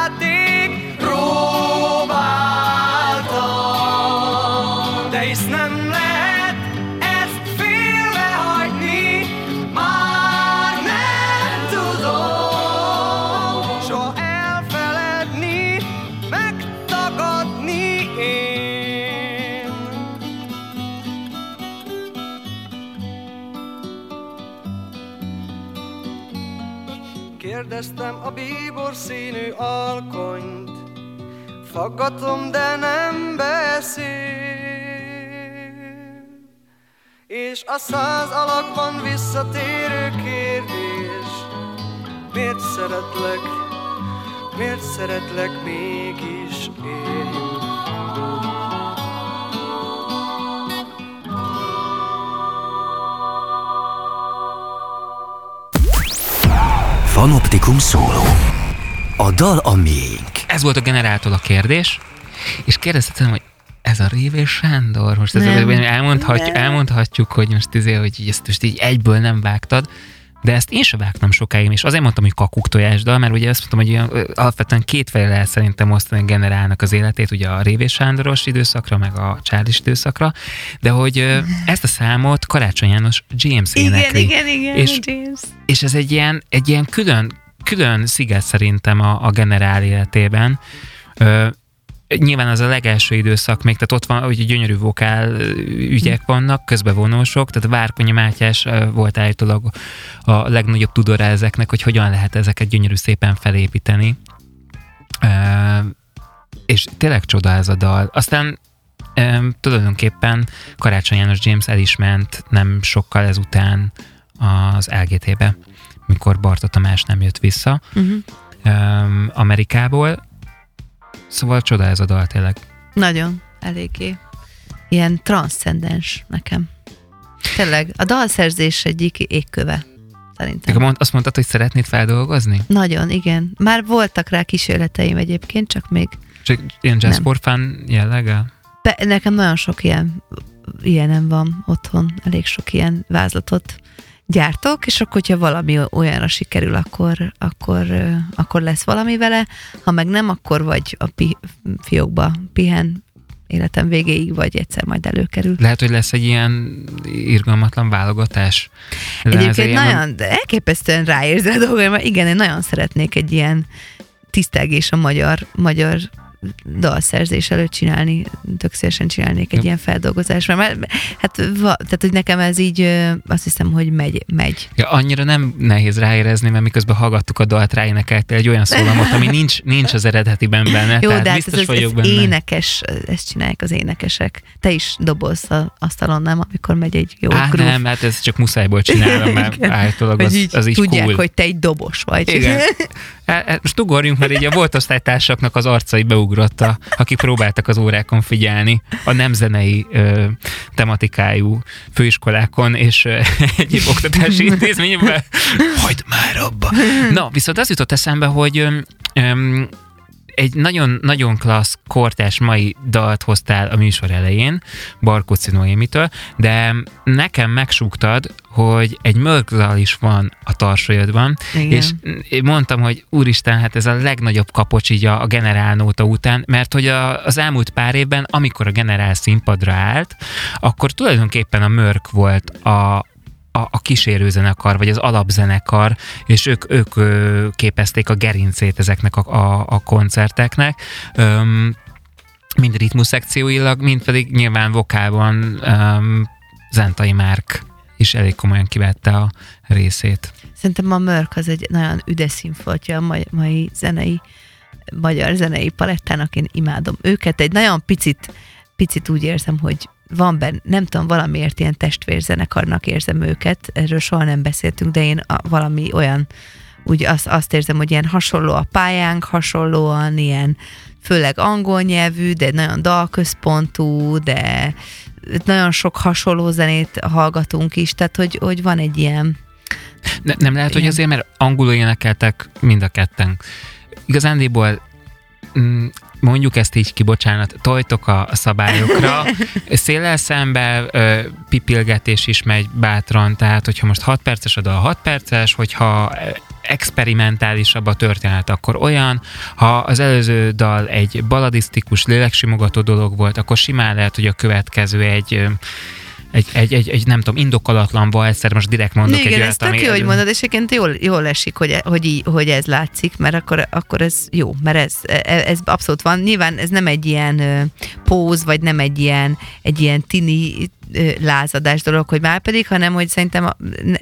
Kérdeztem a bíbor színű alkonyt, Faggatom, de nem beszél. És a száz alakban visszatérő kérdés, Miért szeretlek, miért szeretlek mégis én? Fanoptikum szóló. A dal a miénk. Ez volt a generáltól a kérdés, és kérdeztem, hogy ez a Révé Sándor, most ez Nem. elmondhatjuk, Nem. elmondhatjuk, hogy most, izé, hogy ezt most így egyből nem vágtad, de ezt én sem vágtam sokáig, és azért mondtam, hogy kakuk tojásdal, mert ugye azt mondtam, hogy alapvetően két fejre lehet szerintem osztani generálnak az életét, ugye a Révés Sándoros időszakra, meg a Charles időszakra, de hogy (laughs) ezt a számot Karácsony János James Igen, énekli. igen, igen, És- James. És ez egy ilyen, egy ilyen külön, külön sziget szerintem a, a generál életében. Ö, nyilván az a legelső időszak még, tehát ott van, hogy gyönyörű vokál ügyek vannak, közbevonósok, tehát Várkonyi Mátyás volt állítólag a legnagyobb tudora ezeknek, hogy hogyan lehet ezeket gyönyörű szépen felépíteni. És tényleg csoda ez a dal. Aztán tulajdonképpen Karácsony János James el is ment nem sokkal ezután az LGT-be, mikor Barta Tamás nem jött vissza Uh-huh. Amerikából. Szóval csoda ez a dal tényleg. Nagyon, eléggé. Ilyen transzcendens nekem. Tényleg, a dalszerzés egyik égköve, szerintem. Te mond, azt mondtad, hogy szeretnéd feldolgozni? Nagyon, igen. Már voltak rá kísérleteim egyébként, csak még Csak ilyen jazz Nem. for fun jelleggel? Be, nekem nagyon sok ilyen, ilyenem van otthon, elég sok ilyen vázlatot gyártok, és akkor, hogyha valami olyanra sikerül, akkor, akkor, akkor lesz valami vele, ha meg nem, akkor vagy a pi, fiókba pihen életem végéig, vagy egyszer majd előkerül. Lehet, hogy lesz egy ilyen irgalmatlan válogatás. Egyébként Ilyen- nagyon, de elképesztően ráérzel a dolgaimra. Igen, én nagyon szeretnék egy ilyen tisztelgés a magyar, magyar dalszerzés előtt csinálni, tök szívesen csinálnék egy Ja. ilyen feldolgozást, mert már- hát, va, tehát, hogy nekem ez így azt hiszem, hogy megy, megy. Ja, annyira nem nehéz ráérezni, mert miközben hallgattuk a dalt, ráénekeltél egy olyan szólamot, ami nincs, nincs az eredetiben benne. Jó, tehát de hát biztos ez, vagyok ez benne. énekes, ezt csinálják az énekesek. Te is dobozz a asztalon, nem, amikor megy egy jó Á, groove. nem, hát ez csak muszájból csinálom, (laughs) mert állítólag az, az így tudják, cool. hogy te egy dobos vagy. Igen. (laughs) Hát, hát most ugorjunk, mert így a volt osztálytársaknak az arcai beugrott, a, akik próbáltak az órákon figyelni a nem zenei ö, tematikájú főiskolákon és ö, (laughs) egyéb oktatási (laughs) intézményekben. Hagyd már abba! Na, viszont az jutott eszembe, hogy ö, egy nagyon, nagyon klassz, kortás mai dalt hoztál a műsor elején, Barkóci Noémitől, de nekem megsúgtad, hogy egy mörkdal is van a tarsolyodban, és mondtam, hogy úristen, hát ez a legnagyobb kapocs így a, a generálnóta után, mert hogy a, az elmúlt pár évben, amikor a generál színpadra állt, akkor tulajdonképpen a mörk volt a, a, a kísérőzenekar, vagy az alapzenekar, és ők, ők ö, képezték a gerincét ezeknek a, a, a koncerteknek. Öm, mind ritmus szekcióilag, mind pedig nyilván vokálban öm, Zentai Márk is elég komolyan kivette a részét. Szerintem a Mörk az egy nagyon üdes színfoltja a mai, mai zenei, magyar zenei palettának, én imádom őket. Egy nagyon picit, picit úgy érzem, hogy van benne, nem tudom, valamiért ilyen testvérzenekarnak érzem őket, erről soha nem beszéltünk, de én a, valami olyan, úgy azt, azt érzem, hogy ilyen hasonló a pályánk, hasonlóan ilyen, főleg angol nyelvű, de nagyon dalközpontú, de nagyon sok hasonló zenét hallgatunk is, tehát hogy, hogy van egy ilyen, Ne, nem lehet, hogy Igen. azért, mert angolul énekeltek mind a ketten. Igazándiból mm, mondjuk ezt így ki, bocsánat, tojtok a szabályokra, (laughs) széllel szembe ö, pipilgetés is megy bátran, tehát hogyha most 6 perces a dal 6 perces, hogyha experimentálisabb a történet, akkor olyan, ha az előző dal egy baladisztikus, léleksimogató dolog volt, akkor simán lehet, hogy a következő egy egy, egy, egy, egy, nem tudom, indokolatlan valszer, most direkt mondok egy Igen, olyat, ez tök ami- jó, hogy mondod, és egyébként jól, jól esik, hogy, hogy, így, hogy ez látszik, mert akkor, akkor ez jó, mert ez, ez abszolút van. Nyilván ez nem egy ilyen póz, vagy nem egy ilyen, egy ilyen tini lázadás dolog, hogy már pedig, hanem hogy szerintem,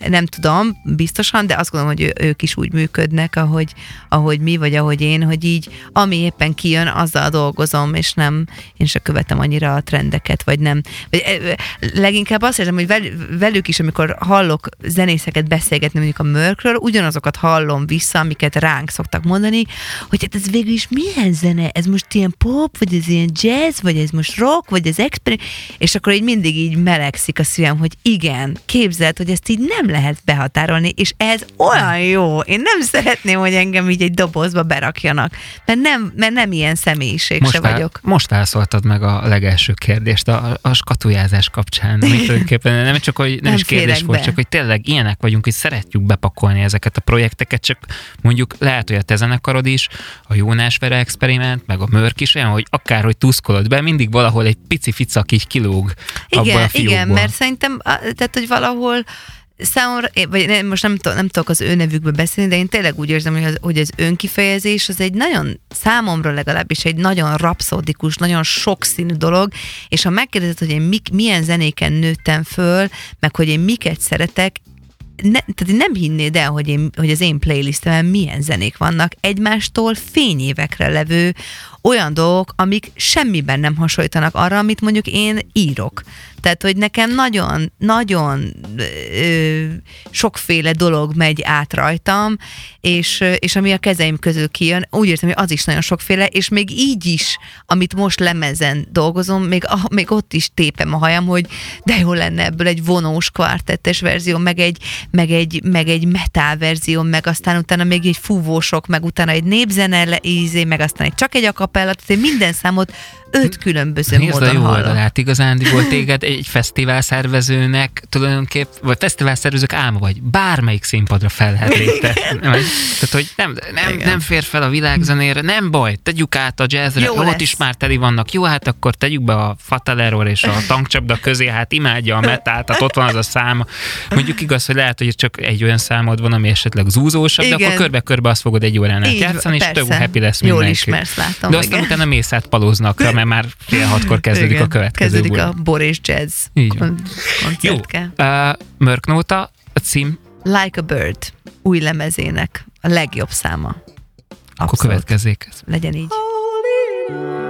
nem tudom biztosan, de azt gondolom, hogy ők is úgy működnek, ahogy, ahogy mi, vagy ahogy én, hogy így ami éppen kijön, azzal dolgozom, és nem, én se követem annyira a trendeket, vagy nem. Vagy, leginkább azt érzem, hogy vel- velük is, amikor hallok zenészeket beszélgetni mondjuk a mörkről, ugyanazokat hallom vissza, amiket ránk szoktak mondani, hogy hát ez végül is milyen zene? Ez most ilyen pop, vagy ez ilyen jazz, vagy ez most rock, vagy ez exper és akkor így mindig így így melegszik a szívem, hogy igen, képzeld, hogy ezt így nem lehet behatárolni, és ez olyan jó. Én nem szeretném, hogy engem így egy dobozba berakjanak, mert nem, mert nem ilyen személyiség most se vá- vagyok. Most válaszoltad meg a legelső kérdést a, a skatujázás kapcsán. Amit (laughs) tulajdonképpen nem csak, hogy nem, Nem is kérdés volt, be. csak hogy tényleg ilyenek vagyunk, hogy szeretjük bepakolni ezeket a projekteket, csak mondjuk lehet, hogy a te zenekarod is, a Jónás Vera experiment, meg a Mörk is olyan, hogy akárhogy tuszkolod be, mindig valahol egy pici ficak így kilóg Igen, a fiókból. igen, mert szerintem, tehát, hogy valahol számomra, vagy nem, most nem, tudok- nem tudok az ő nevükbe beszélni, de én tényleg úgy érzem, hogy az, hogy az önkifejezés az egy nagyon, számomra legalábbis egy nagyon rapszódikus, nagyon sokszínű dolog, és ha megkérdezed, hogy én mik, milyen zenéken nőttem föl, meg hogy én miket szeretek, ne, tehát nem hinnéd el, hogy, én, hogy az én playlistemben milyen zenék vannak egymástól fényévekre levő olyan dolgok, amik semmiben nem hasonlítanak arra, amit mondjuk én írok. Tehát, hogy nekem nagyon, nagyon ö, sokféle dolog megy át rajtam, és, és ami a kezeim közül kijön, úgy értem, hogy az is nagyon sokféle, és még így is, amit most lemezen dolgozom, még, a, még ott is tépem a hajam, hogy de jó lenne ebből egy vonós kvartettes verzió, meg egy, meg egy, meg egy metal verzió, meg aztán utána még egy fúvósok, meg utána egy népzene ízé, meg aztán egy csak egy akapella, tehát én minden számot öt különböző Nézd a módon jó hallok. oldalát, igazándiból téged egy fesztivál szervezőnek tulajdonképp, vagy fesztivál szervezők álma vagy, bármelyik színpadra fel lehet lépte. Tehát, hogy nem, nem, Igen. nem fér fel a világzenére, nem baj, tegyük át a jazzre, Jó ott lesz. is már teli vannak, jó, hát akkor tegyük be a Fatal Error és a tankcsapda közé, hát imádja a metát, tehát ott van az a szám. Mondjuk igaz, hogy lehet, hogy csak egy olyan számod van, ami esetleg zúzósabb, de Igen. akkor körbe-körbe azt fogod egy órán át játszani, és tök happy lesz Jól mindenki. ismersz, látom, De aztán igen. utána mész át palóznakra, mert már fél hatkor kezdődik Igen, a következő Kezdődik buli. a Bor és Jazz Így van. kon- Jó, koncertke. uh, Mörknóta, a cím, Like a Bird új lemezének a legjobb száma. akkor Abszolút. következzék. Legyen így. As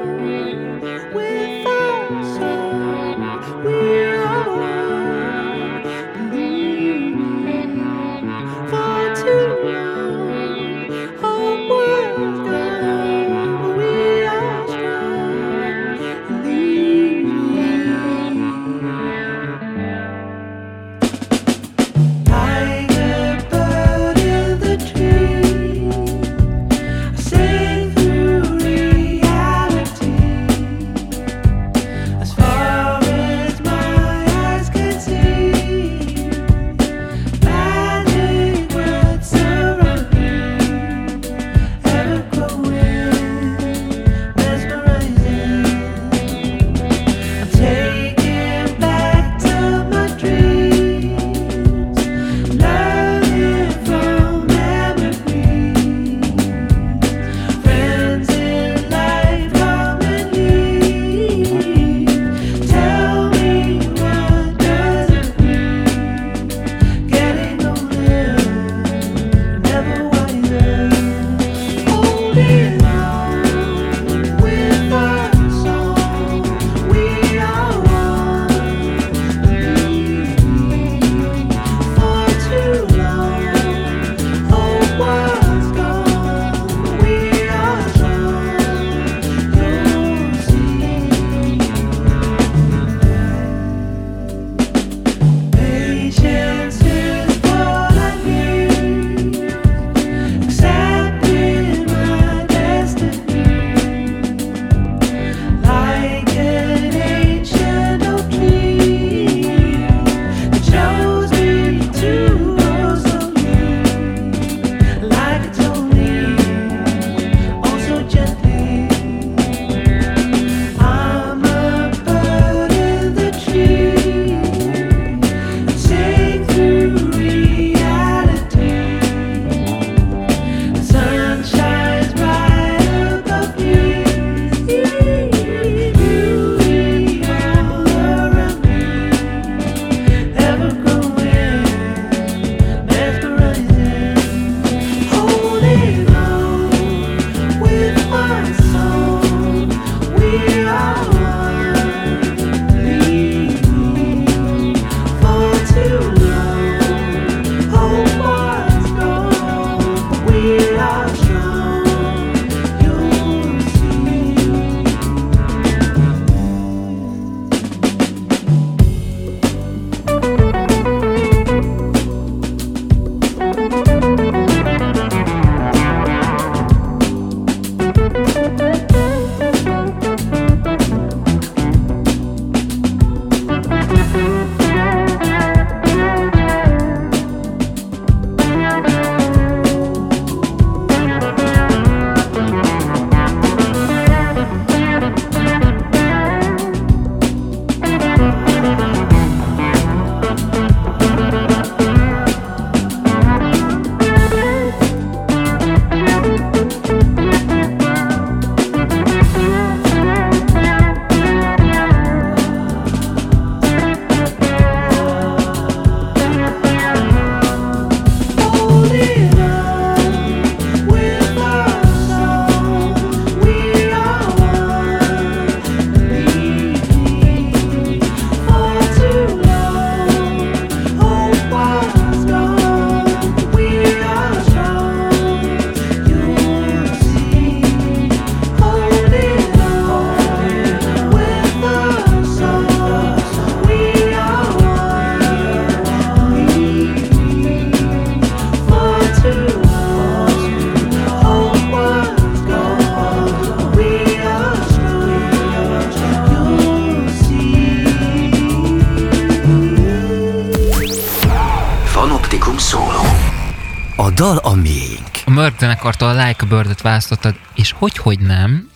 Bird-et választottad, és hogy-hogy nem,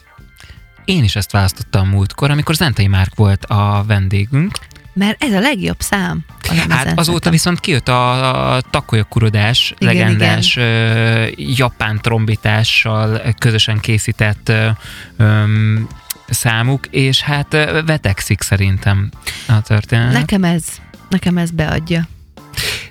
én is ezt választottam múltkor, amikor Zentai Márk volt a vendégünk. Mert ez a legjobb szám. A Hát azóta viszont kijött a, a Takoyakurodás Igen, legendás ö, japán trombitással közösen készített öm, számuk, és hát vetekszik szerintem a történet. Nekem ez, nekem ez beadja.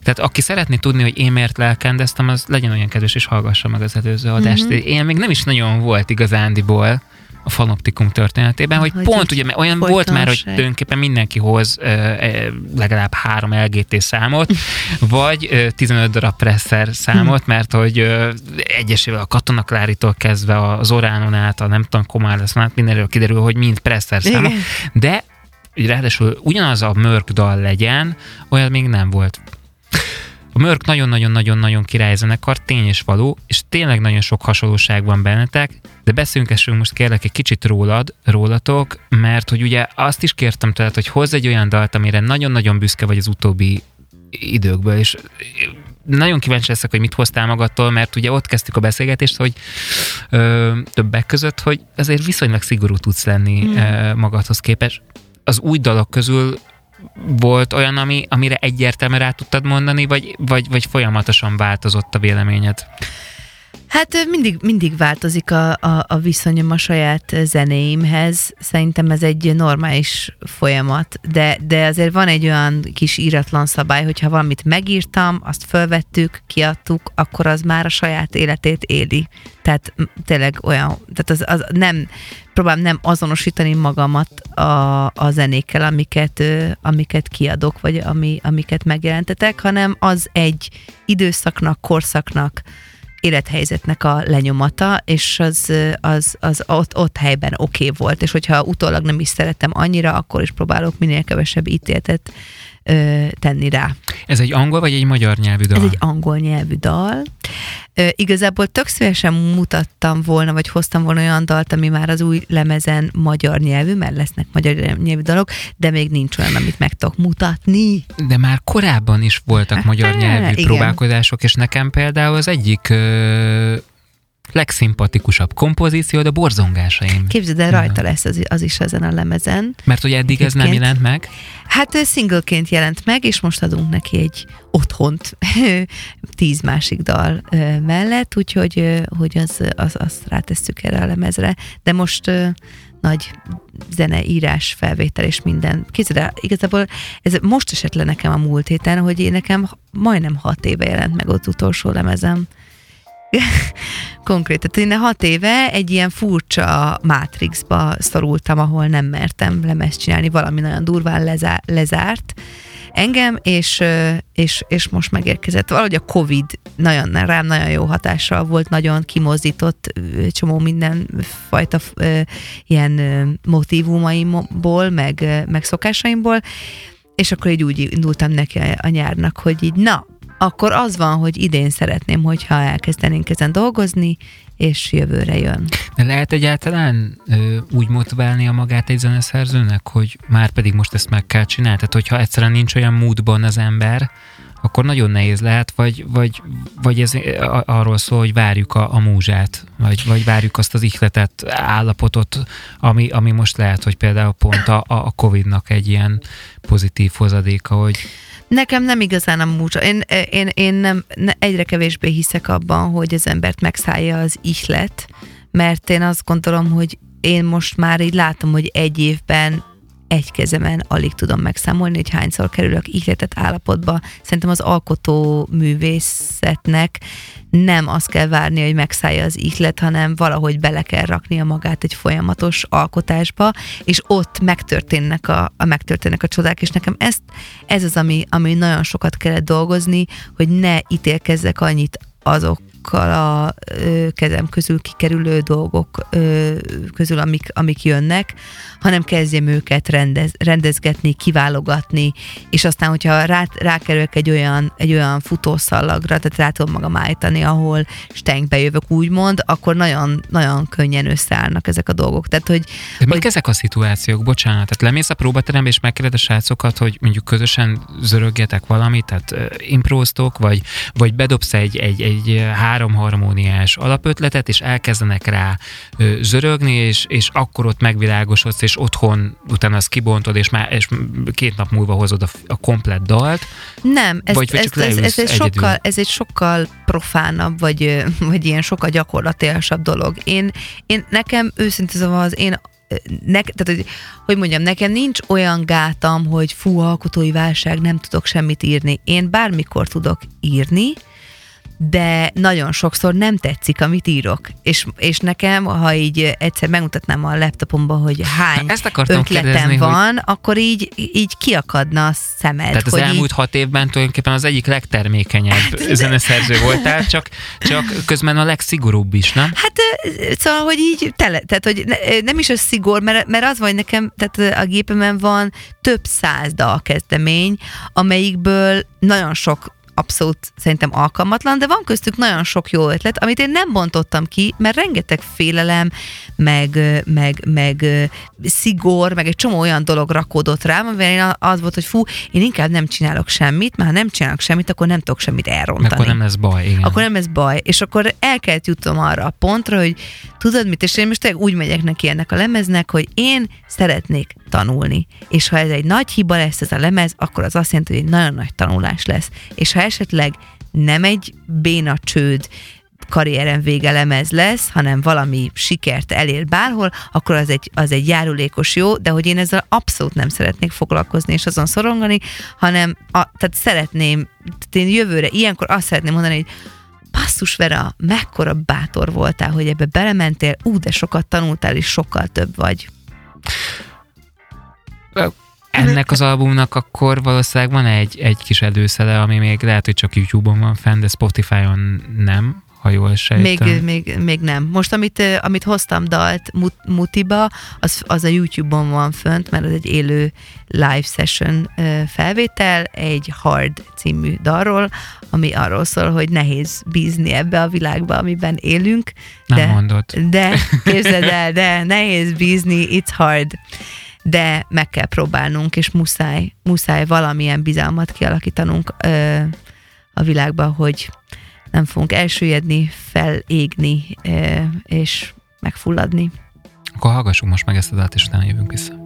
Tehát aki szeretné tudni, hogy én miért lelkendeztem, az legyen olyan kedves, és hallgassa meg az előző adást. Mhm. Mm-hmm. Én még nem is nagyon volt igazándiból a fanoptikum történetében, hogy, Hogy pont ugye olyan volt már, hogy tulajdonképpen mindenki hoz ö, ö, legalább három LGT számot, (laughs) vagy ö, 15 darab presser számot, mert hogy ö, egyesével a katonaklárítól kezdve az Oránon át, a nem tudom, Komárleszon át, mindenről kiderül, hogy mind presser számok, de ráadásul ugyanaz a mörk dal legyen, olyan még nem volt. A Mörk nagyon-nagyon-nagyon-nagyon királyzenekar, tény és való, és tényleg nagyon sok hasonlóság van bennetek, de beszéljünk most kérlek egy kicsit rólad, rólatok, mert hogy ugye azt is kértem tőled, hogy hozz egy olyan dalt, amire nagyon-nagyon büszke vagy az utóbbi időkből, és nagyon kíváncsi leszek, hogy mit hoztál magadtól, mert ugye ott kezdtük a beszélgetést, hogy ö, többek között, hogy azért viszonylag szigorú tudsz lenni mm. ö, magadhoz képest. Az új dalok közül volt olyan, ami, amire egyértelműen rá tudtad mondani, vagy, vagy, vagy folyamatosan változott a véleményed? Hát mindig, mindig változik a, a, a viszonyom a saját zenéimhez. Szerintem ez egy normális folyamat, de, de azért van egy olyan kis íratlan szabály, hogyha valamit megírtam, azt fölvettük, kiadtuk, akkor az már a saját életét éli. Tehát tényleg olyan, tehát az, az nem, próbálom nem azonosítani magamat a, a zenékkel, amiket, amiket kiadok, vagy ami, amiket megjelentetek, hanem az egy időszaknak, korszaknak, élethelyzetnek a lenyomata, és az, az, az ott, ott helyben oké okay volt, és hogyha utólag nem is szeretem annyira, akkor is próbálok minél kevesebb ítéletet ö, tenni rá. Ez egy angol vagy egy magyar nyelvű dal? Ez egy angol nyelvű dal. Ö, igazából tök szívesen mutattam volna, vagy hoztam volna olyan dalt, ami már az új lemezen magyar nyelvű, mert lesznek magyar nyelvű dalok, de még nincs olyan, amit meg tudok mutatni. De már korábban is voltak magyar Hát, nyelvű igen. próbálkozások, és nekem például az egyik ö, legszimpatikusabb kompozíció, de borzongásaim. Képzeld el, rajta lesz az, az is ezen a lemezen. Mert ugye eddig ez nem Egyébként- jelent meg. Hát ö, singleként jelent meg, és most adunk neki egy otthont (laughs) tíz másik dal mellett, úgyhogy hogy az, az, azt rátesszük erre a lemezre. De most nagy zeneírás, felvétel és minden. Képzeld el, igazából ez most esett le nekem a múlt héten, hogy én nekem majdnem hat éve jelent meg ott utolsó lemezem. (laughs) Konkrétan, tehát én hat éve egy ilyen furcsa Matrixba szorultam, ahol nem mertem lemezt csinálni, valami nagyon durván lezá- lezárt engem, és, és, és most megérkezett. Valahogy a Covid nagyon, rám nagyon jó hatással volt, nagyon kimozdított csomó minden fajta ilyen motivumaimból, meg, meg szokásaimból, és akkor így úgy indultam neki a nyárnak, hogy így na, akkor az van, hogy idén szeretném, hogyha elkezdenénk ezen dolgozni, és jövőre jön. De lehet egyáltalán ö, úgy a magát egy zeneszerzőnek, hogy már pedig most ezt meg kell csinálni? Tehát, hogyha egyszerűen nincs olyan módban az ember, akkor nagyon nehéz lehet, vagy, vagy, vagy ez arról szól, hogy várjuk a, a múzsát, vagy, vagy várjuk azt az ihletet, állapotot, ami, ami most lehet, hogy például pont a, a Covid-nak egy ilyen pozitív hozadéka, hogy Nekem nem igazán a múzsa. Én, én, én nem, ne, egyre kevésbé hiszek abban, hogy az embert megszállja az ihlet, mert én azt gondolom, hogy én most már így látom, hogy egy évben egy kezemen alig tudom megszámolni, hogy hányszor kerülök ihletet állapotba. Szerintem az alkotó művészetnek nem azt kell várni, hogy megszállja az ihlet, hanem valahogy bele kell raknia magát egy folyamatos alkotásba, és ott megtörténnek a, a megtörténnek a csodák, és nekem ezt, ez az, ami, ami nagyon sokat kellett dolgozni, hogy ne ítélkezzek annyit azok azokkal a ö, kezem közül kikerülő dolgok ö, közül, amik, amik jönnek, hanem kezdjem őket rendez, rendezgetni, kiválogatni, és aztán, hogyha rá, rákerülök egy olyan, egy olyan futószalagra, tehát rá tudom magam állítani, ahol stenkbe jövök úgymond, akkor nagyon, nagyon könnyen összeállnak ezek a dolgok. Tehát, hogy, De mik hogy ezek a szituációk? Bocsánat, tehát lemész a próbaterembe, és megkérded a srácokat, hogy mondjuk közösen zörögjetek valamit, tehát impróztok, vagy, vagy bedobsz egy, egy, egy három harmóniás alapötletet, és elkezdenek rá zörögni, és, és akkor ott megvilágosodsz, és otthon utána azt kibontod, és már és két nap múlva hozod a, a komplett dalt. Nem, ez, Vagy- ez, ez, ez, egy sokkal, ez egy sokkal profánabb, vagy, vagy ilyen sokkal gyakorlatilasabb dolog. Én, én nekem őszintén szóval az én ne, tehát, hogy, hogy mondjam, nekem nincs olyan gátam, hogy fú, alkotói válság, nem tudok semmit írni. Én bármikor tudok írni, de nagyon sokszor nem tetszik, amit írok. És, és nekem, ha így egyszer megmutatnám a laptopomba, hogy hány Ezt ötletem kérdezni, hogy- van, akkor így, így kiakadna a szemed. Tehát az hogy elmúlt így, hat évben tulajdonképpen az egyik legtermékenyebb zeneszerző voltál, csak, csak közben a legszigorúbb is, nem? Hát szóval, hogy így tele, tehát hogy ne, nem is a szigor, mert, mert az van, hogy nekem, tehát a gépemen van több száz dalkezdemény, amelyikből nagyon sok abszolút szerintem alkalmatlan, de van köztük nagyon sok jó ötlet, amit én nem bontottam ki, mert rengeteg félelem, meg, meg, meg szigor, meg egy csomó olyan dolog rakódott rám, amivel én az volt, hogy fú, én inkább nem csinálok semmit, mert ha nem csinálok semmit, akkor nem tudok semmit elrontani akkor nem lesz baj, igen. akkor nem ez baj. És akkor el kellett jutnom arra a pontra, hogy tudod mit, és én most úgy megyek neki ennek a lemeznek, hogy én szeretnék tanulni. És ha ez egy nagy hiba lesz ez a lemez, akkor az azt jelenti, hogy egy nagyon nagy tanulás lesz. És ha esetleg nem egy béna csőd, karrierem vége lemez lesz, hanem valami sikert elér bárhol, akkor az egy, az egy járulékos jó, de hogy én ezzel abszolút nem szeretnék foglalkozni és azon szorongani, hanem a, tehát szeretném, tehát én jövőre ilyenkor azt szeretném mondani, hogy basszus Vera, mekkora bátor voltál, hogy ebbe belementél, ú, de sokat tanultál, és sokkal több vagy. Ennek az albumnak akkor valószínűleg van egy, egy kis előszele, ami még lehet, hogy csak YouTube-on van fenn, de Spotify-on nem, ha jól sejtem. Még, még, még nem. Most, amit, amit hoztam dalt mut, Mutiba, az, az a YouTube-on van fönt, mert az egy élő live session felvétel, egy Hard című dalról, ami arról szól, hogy nehéz bízni ebbe a világba, amiben élünk. Nem de, mondod. De, képzeld el, de nehéz bízni, it's hard. De meg kell próbálnunk, és muszáj, muszáj valamilyen bizalmat kialakítanunk ö, a világba, hogy nem fogunk elsüllyedni, felégni, ö, és megfulladni. Akkor hallgassuk most meg ezt a dalt, és utána jövünk vissza.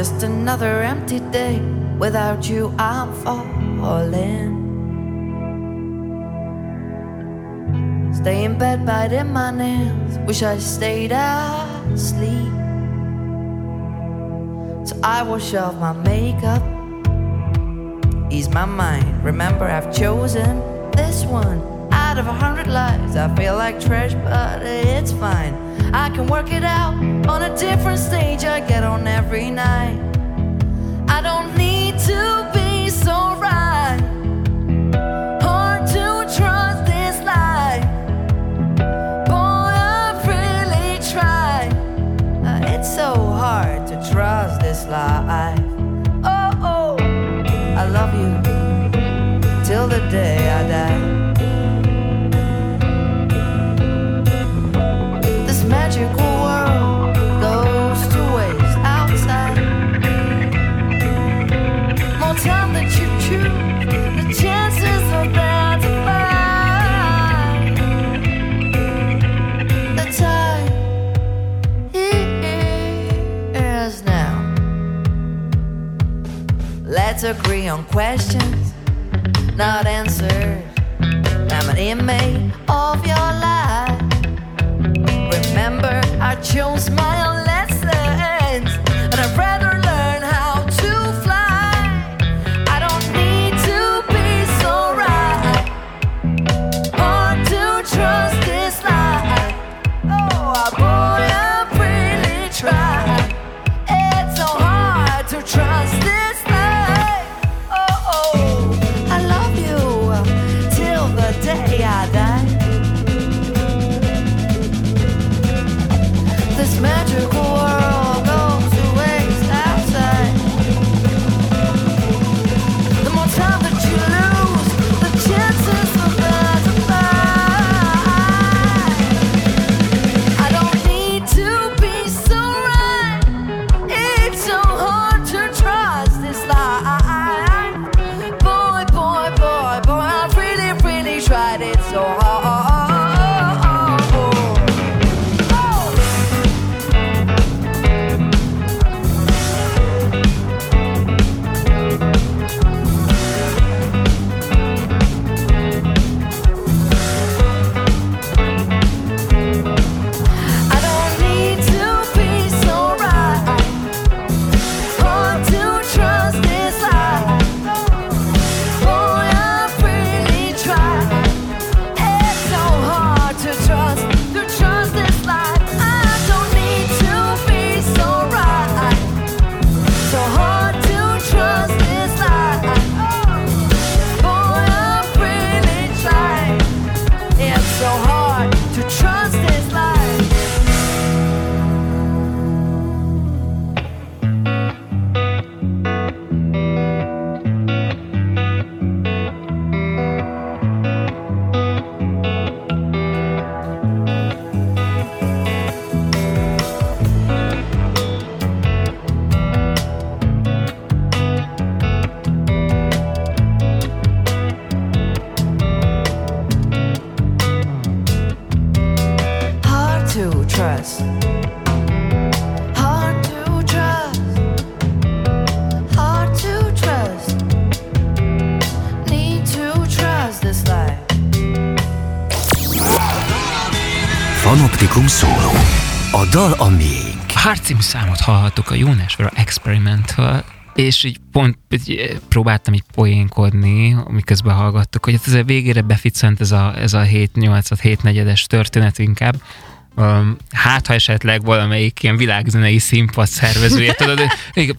Just another empty day without you, I'm falling. Stay in bed, biting my nails. Wish I stayed asleep. So I wash off my makeup, ease my mind. Remember, I've chosen this one of a hundred lives. I feel like trash, but it's fine. I can work it out on a different stage I get on every night. On questions, not answered. I'm an inmate of your life. Remember, I chose my dal a miénk. Hard című számot hallhattuk a Jónásvara experiment és így pont így próbáltam így poénkodni, miközben hallgattuk, hogy ez a végére beficent ez a, ez a 7-8, 7 negyedes történet inkább, um, hát ha esetleg valamelyik ilyen világzenei színpad szervezője, tudod,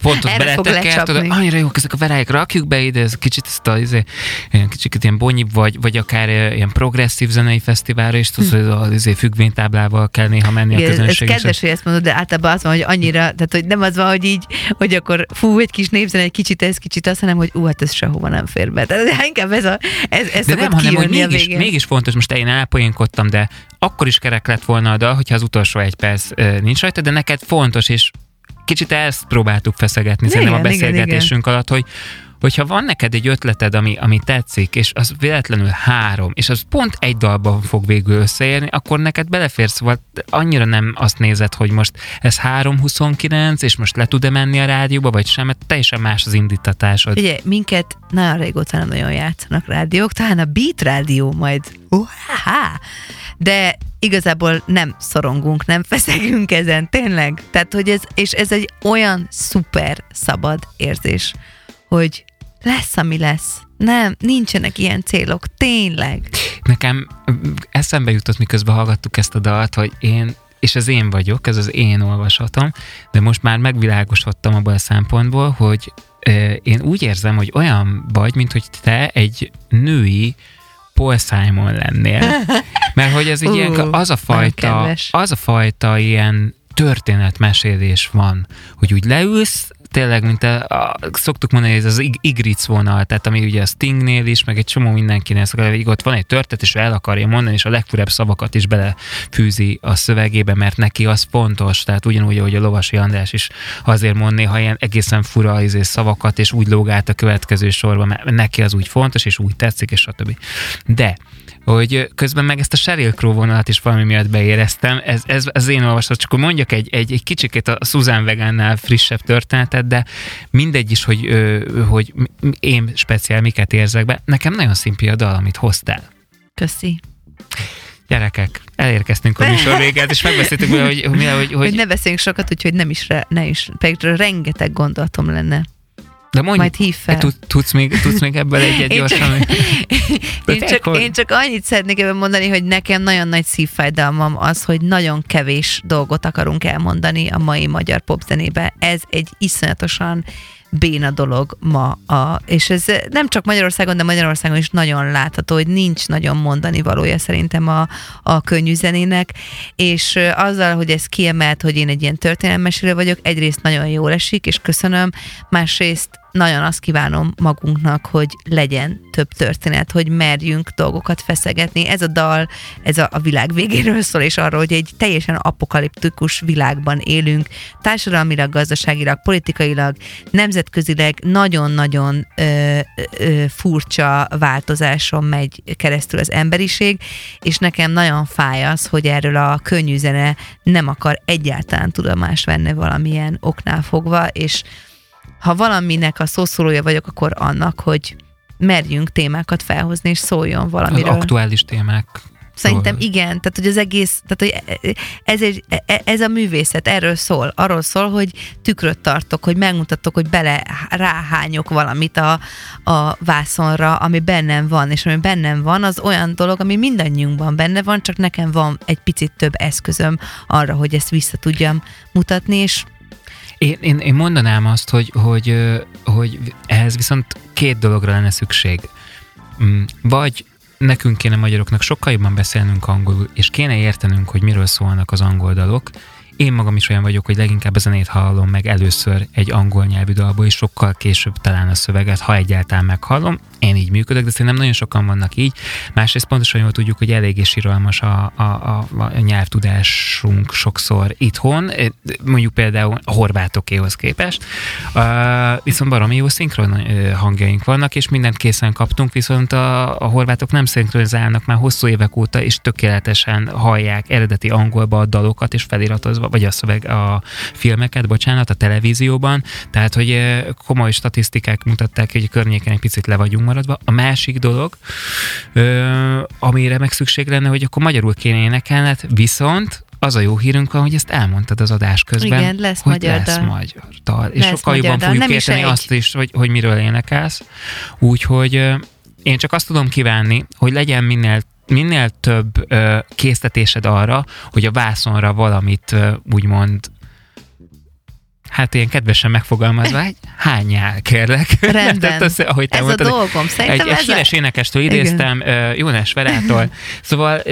pont ott beletekert, tudod, annyira jók ezek a verályok, rakjuk be ide, ez kicsit ezt a, izé, ilyen kicsit ilyen bonyibb, vagy, vagy akár ilyen progresszív zenei fesztiválra is, tudod, hm. az izé függvénytáblával kell néha menni Igen, a közönség. Ez kedves, hogy ezt mondod, de általában az van, hogy annyira, tehát hogy nem az van, hogy így, hogy akkor fú, egy kis népzene, egy kicsit ez, kicsit az, hanem hogy ú, hát ez sehova nem fér be. Tehát inkább ez a, ez, ez de nem, hanem, hogy mégis, mégis fontos, most én elpoénkodtam, de akkor is kerek lett volna a dal, hogyha az utolsó egy perc nincs rajta, de neked fontos, és kicsit ezt próbáltuk feszegetni igen, szerintem a beszélgetésünk igen, igen. alatt, hogy, hogyha van neked egy ötleted, ami, ami tetszik, és az véletlenül három, és az pont egy dalban fog végül összeérni, akkor neked beleférsz, vagy annyira nem azt nézed, hogy most ez 3.29, és most le tud-e menni a rádióba, vagy sem, mert teljesen más az indítatásod. Ugye, minket nagyon régóta nem nagyon játszanak rádiók, talán a Beat rádió majd, uh, de igazából nem szorongunk, nem feszegünk ezen, tényleg. Tehát, hogy ez, és ez egy olyan szuper szabad érzés, hogy lesz, ami lesz. Nem, nincsenek ilyen célok, tényleg. Nekem eszembe jutott, miközben hallgattuk ezt a dalt, hogy én és ez én vagyok, ez az én olvasatom, de most már megvilágosodtam abban a szempontból, hogy én úgy érzem, hogy olyan vagy, mint hogy te egy női Paul Simon lennél. (laughs) Mert hogy ez egy uh, ilyen, az a fajta, az a fajta ilyen történetmesélés van, hogy úgy leülsz, tényleg, mint a, a, szoktuk mondani, ez az igric vonal, tehát ami ugye a Stingnél is, meg egy csomó mindenkinél hogy ott van egy történet, és el akarja mondani, és a legfurebb szavakat is belefűzi a szövegébe, mert neki az fontos, tehát ugyanúgy, ahogy a Lovasi András is azért mond néha ilyen egészen fura izé, szavakat, és úgy lóg át a következő sorba, mert neki az úgy fontos, és úgy tetszik, és stb. De hogy közben meg ezt a Sheryl Crow vonalat is valami miatt beéreztem. Ez, ez az én olvasat, csak mondjak egy, egy, egy kicsikét a Susan Vegánnál frissebb történetet, de mindegy is, hogy, hogy én speciál miket érzek be. Nekem nagyon szimpi a dal, amit hoztál. Köszi. Gyerekek, elérkeztünk a műsor véget, és megbeszéltük, hogy, hogy, hogy, hogy, hogy ne beszéljünk sokat, úgyhogy nem is, ne is, pedig rengeteg gondolatom lenne. De mondj, Majd hív fel. Tudsz még, tudsz még ebből egyet gyorsan? Csak, (laughs) én, csak, én csak annyit szeretnék ebben mondani, hogy nekem nagyon nagy szívfájdalmam az, hogy nagyon kevés dolgot akarunk elmondani a mai magyar popzenébe. Ez egy iszonyatosan béna dolog ma. A, és ez nem csak Magyarországon, de Magyarországon is nagyon látható, hogy nincs nagyon mondani valója szerintem a, a könnyű zenének, és azzal, hogy ez kiemelt, hogy én egy ilyen történelmesélő vagyok, egyrészt nagyon jól esik, és köszönöm, másrészt nagyon azt kívánom magunknak, hogy legyen több történet, hogy merjünk dolgokat feszegetni. Ez a dal, ez a, a világ végéről szól, és arról, hogy egy teljesen apokaliptikus világban élünk, társadalmilag, gazdaságilag, politikailag, nemzetközileg nagyon-nagyon ö, ö, furcsa változáson megy keresztül az emberiség, és nekem nagyon fáj az, hogy erről a könnyű zene nem akar egyáltalán tudomást venni valamilyen oknál fogva, és ha valaminek a szószólója vagyok, akkor annak, hogy merjünk témákat felhozni, és szóljon valamiről. Az aktuális témák. Szerintem igen, tehát hogy az egész, tehát hogy ez, egy, ez a művészet erről szól, arról szól, hogy tükröt tartok, hogy megmutatok, hogy bele ráhányok valamit a, a vászonra, ami bennem van, és ami bennem van, az olyan dolog, ami mindannyiunkban benne van, csak nekem van egy picit több eszközöm arra, hogy ezt vissza tudjam mutatni, és én, én, én mondanám azt, hogy, hogy, hogy ehhez viszont két dologra lenne szükség. Mm, vagy nekünk kéne magyaroknak sokkal jobban beszélnünk angolul, és kéne értenünk, hogy miről szólnak az angol dalok, én magam is olyan vagyok, hogy leginkább a zenét hallom meg először egy angol nyelvű dalból, és sokkal később talán a szöveget, ha egyáltalán meghallom. Én így működök, de szerintem nagyon sokan vannak így. Másrészt pontosan jól tudjuk, hogy eléggé síralmas a, a, a, a nyelvtudásunk sokszor itthon, mondjuk például a horvátokéhoz képest. Uh, viszont baromi jó szinkron hangjaink vannak, és mindent készen kaptunk, viszont a, a horvátok nem szinkronizálnak már hosszú évek óta, és tökéletesen hallják eredeti angolba a dalokat, és feliratozva vagy a szöveg, a filmeket, bocsánat, a televízióban, tehát, hogy komoly statisztikák mutatták, hogy környéken egy picit le vagyunk maradva. A másik dolog, amire meg szükség lenne, hogy akkor magyarul kéne énekelned, viszont az a jó hírünk van, hogy ezt elmondtad az adás közben, Igen, lesz hogy magyar lesz dal. magyar dal. És Lesz sokkal jobban dal. fogjuk Nem is érteni egy. azt is, hogy, hogy miről énekelsz. Úgyhogy ö, én csak azt tudom kívánni, hogy legyen minél minél több ö, késztetésed arra, hogy a vászonra valamit ö, úgymond hát ilyen kedvesen megfogalmazva, (laughs) egy hányjál, kérlek. Rendben. (laughs) Tehát az, ahogy te Ez a mondtad, dolgom. egy, Szerintem egy ez a... híres énekestől idéztem, Jónás Verától. Szóval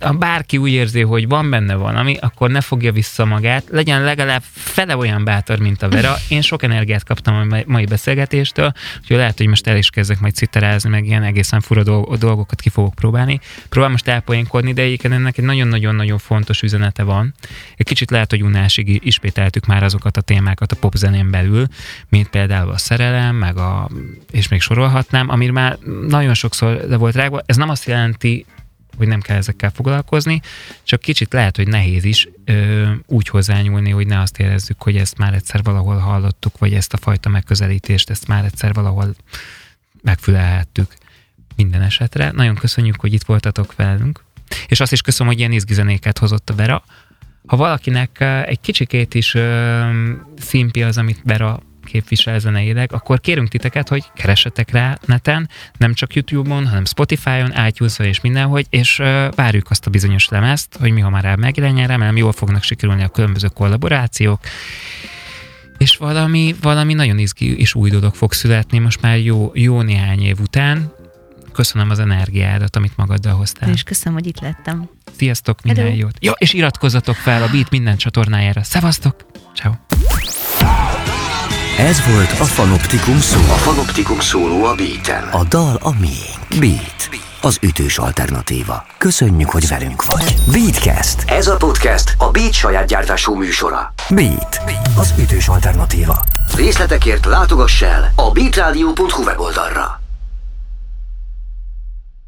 ha bárki úgy érzi, hogy van benne valami, akkor ne fogja vissza magát, legyen legalább fele olyan bátor, mint a Vera. Én sok energiát kaptam a mai- beszélgetéstől, úgyhogy lehet, hogy most el is kezdek majd citerázni, meg ilyen egészen fura dolg- dolgokat ki fogok próbálni. Próbál most elpoénkodni, de egyébként ennek egy nagyon-nagyon-nagyon fontos üzenete van. Egy kicsit lehet, hogy unásig ismételtük már azokat a témákat a popzenén belül, mint például a szerelem, meg a, és még sorolhatnám, ami már nagyon sokszor le volt rágva. Ez nem azt jelenti, hogy nem kell ezekkel foglalkozni, csak kicsit lehet, hogy nehéz is ö, úgy hozzányúlni, hogy ne azt érezzük, hogy ezt már egyszer valahol hallottuk, vagy ezt a fajta megközelítést, ezt már egyszer valahol megfülelhettük minden esetre. Nagyon köszönjük, hogy itt voltatok velünk, és azt is köszönöm, hogy ilyen izgizenéket hozott a Vera. Ha valakinek egy kicsikét is ö, szimpi az, amit Vera képvisel zeneileg, akkor kérünk titeket, hogy keressetek rá neten, nem csak YouTube-on, hanem Spotify-on, iTunes-on és mindenhogy, és uh, várjuk azt a bizonyos lemezt, hogy mi hamarabb megjelenjen, remélem jól fognak sikerülni a különböző kollaborációk, és valami, valami nagyon izgi és új dolog fog születni most már jó, jó néhány év után. Köszönöm az energiádat, amit magaddal hoztál. És köszönöm, hogy itt lettem. Sziasztok, minden Hello. jót. Jó, és iratkozzatok fel a Beat minden csatornájára. Szevasztok! Ciao. Ez volt a Fanoptikum szó. A Fanoptikum szóló a Beaten. A dal a miénk. Beat. Az ütős alternatíva. Köszönjük, hogy velünk vagy. Beatcast. Ez a podcast a Beat saját gyártású műsora. Beat. Az ütős alternatíva. Részletekért látogass el a beatradio.hu weboldalra.